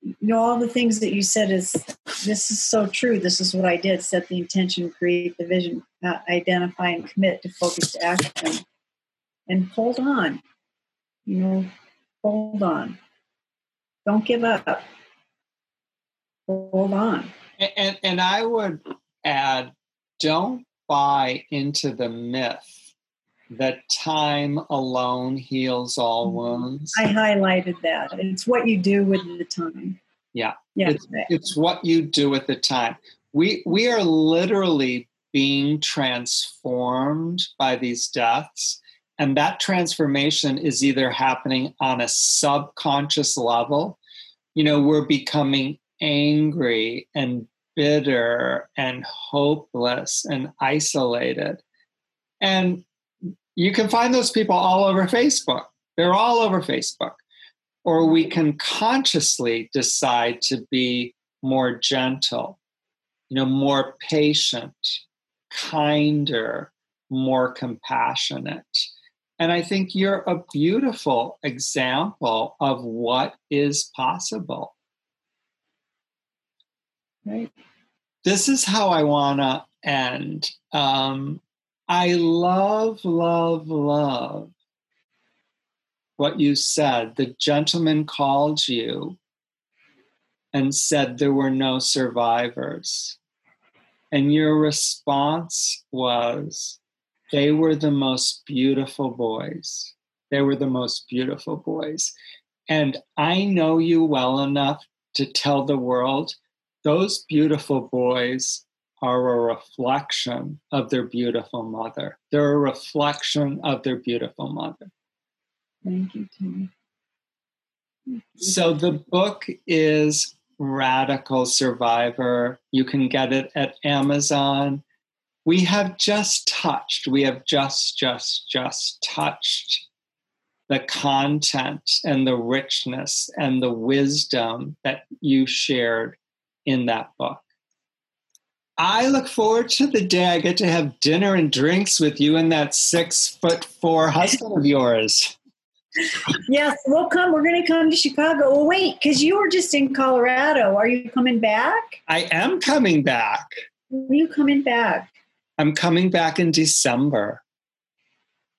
you know all the things that you said is this is so true. This is what I did: set the intention, create the vision, uh, identify and commit to focused action, and hold on. You know, hold on. Don't give up. hold on. And, and, and I would add don't buy into the myth that time alone heals all Mm-hmm. wounds. I highlighted that. It's what you do with the time. Yeah. Yeah. It's, it's what you do at the time. We we are literally being transformed by these deaths. And that transformation is either happening on a subconscious level. You know, we're becoming angry and bitter and hopeless and isolated. And you can find those people all over Facebook. They're all over Facebook. Or we can consciously decide to be more gentle, you know, more patient, kinder, more compassionate. And I think you're a beautiful example of what is possible. Right. This is how I want to end. Um, I love, love, love what you said. The gentleman called you and said there were no survivors. And your response was, they were the most beautiful boys. They were the most beautiful boys. And I know you well enough to tell the world those beautiful boys are a reflection of their beautiful mother. They're a reflection of their beautiful mother. Thank you, Tony. So the book is Radical Survivor. You can get it at Amazon. We have just touched, we have just, just, just touched the content and the richness and the wisdom that you shared in that book. I look forward to the day I get to have dinner and drinks with you and that six foot four husband of yours. Yes, we'll come. We're going to come to Chicago. Oh, wait, because you were just in Colorado. Are you coming back? I am coming back. When are you coming back? I'm coming back in December.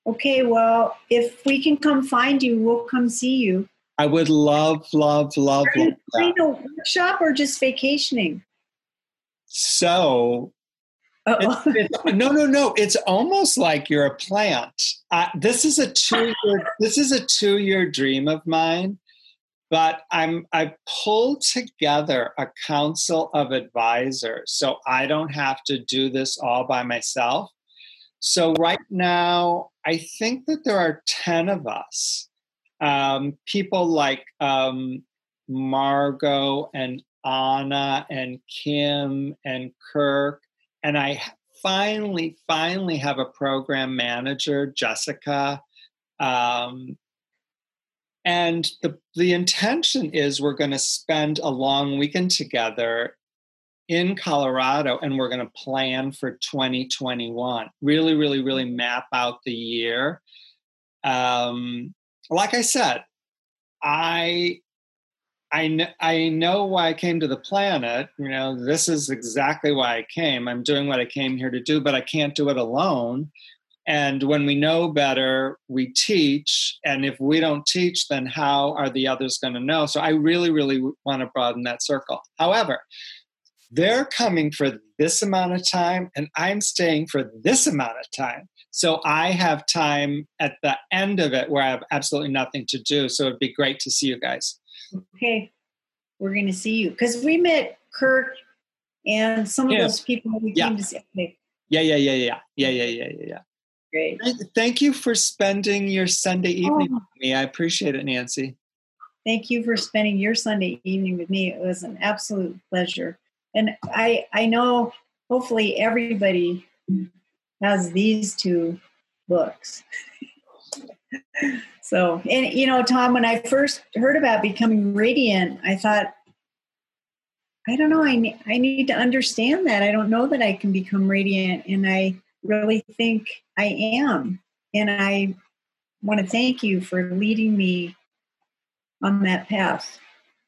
Okay, well, if we can come find you, we'll come see you. I would love, love, love, Are you love that. a workshop or just vacationing? So, it's, it's- no, no, no. It's almost like you're a plant. Uh, this is a two-year. <laughs> this is a two-year dream of mine, but I'm I pulled together a council of advisors, so I don't have to do this all by myself. So right now, I think that there are ten of us. Um, people like um, Margot and Anna and Kim and Kirk. And I finally, finally have a program manager, Jessica. Um, and the, the intention is we're going to spend a long weekend together in Colorado and we're going to plan for 2021. Really, really, really map out the year. Um, like I said, I I, kn- I know why I came to the planet. You know, this is exactly why I came. I'm doing what I came here to do, but I can't do it alone. And when we know better, we teach. And if we don't teach, then how are the others going to know? So I really, really want to broaden that circle. However, they're coming for this amount of time, and I'm staying for this amount of time. So I have time at the end of it where I have absolutely nothing to do. So it'd be great to see you guys. Okay, we're going to see you because we met Kirk and some of those people we Yeah. came to see. Okay, Yeah, yeah, yeah, yeah, yeah, yeah, yeah, yeah, yeah. great. Thank- Thank you for spending your Sunday oh. evening Oh, with me. I appreciate it, Nancy. thank you for spending your Sunday evening with me. It was an absolute pleasure. And I I know hopefully everybody has these two books. <laughs> so, and you know, Tom, when I first heard about becoming radiant, I thought, I don't know, I, ne- I need to understand that. I don't know that I can become radiant, and I really think I am. And I want to thank you for leading me on that path.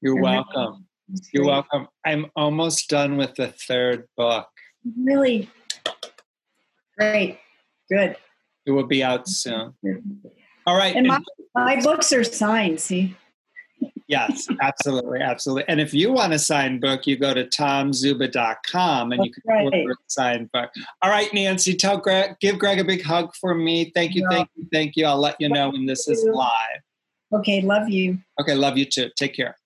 You're welcome. You're welcome. I'm almost done with the third book. Really great. Good. It will be out soon. All right. And my, my books are signed, see? Yes, absolutely, absolutely. And if you want a signed book, you go to tomzuba.com and That's you can right. order a signed book. All right, Nancy, tell Greg, give Greg a big hug for me. Thank you, thank you, thank you. I'll let you know when this is live. Okay, love you. Okay, love you too. Take care.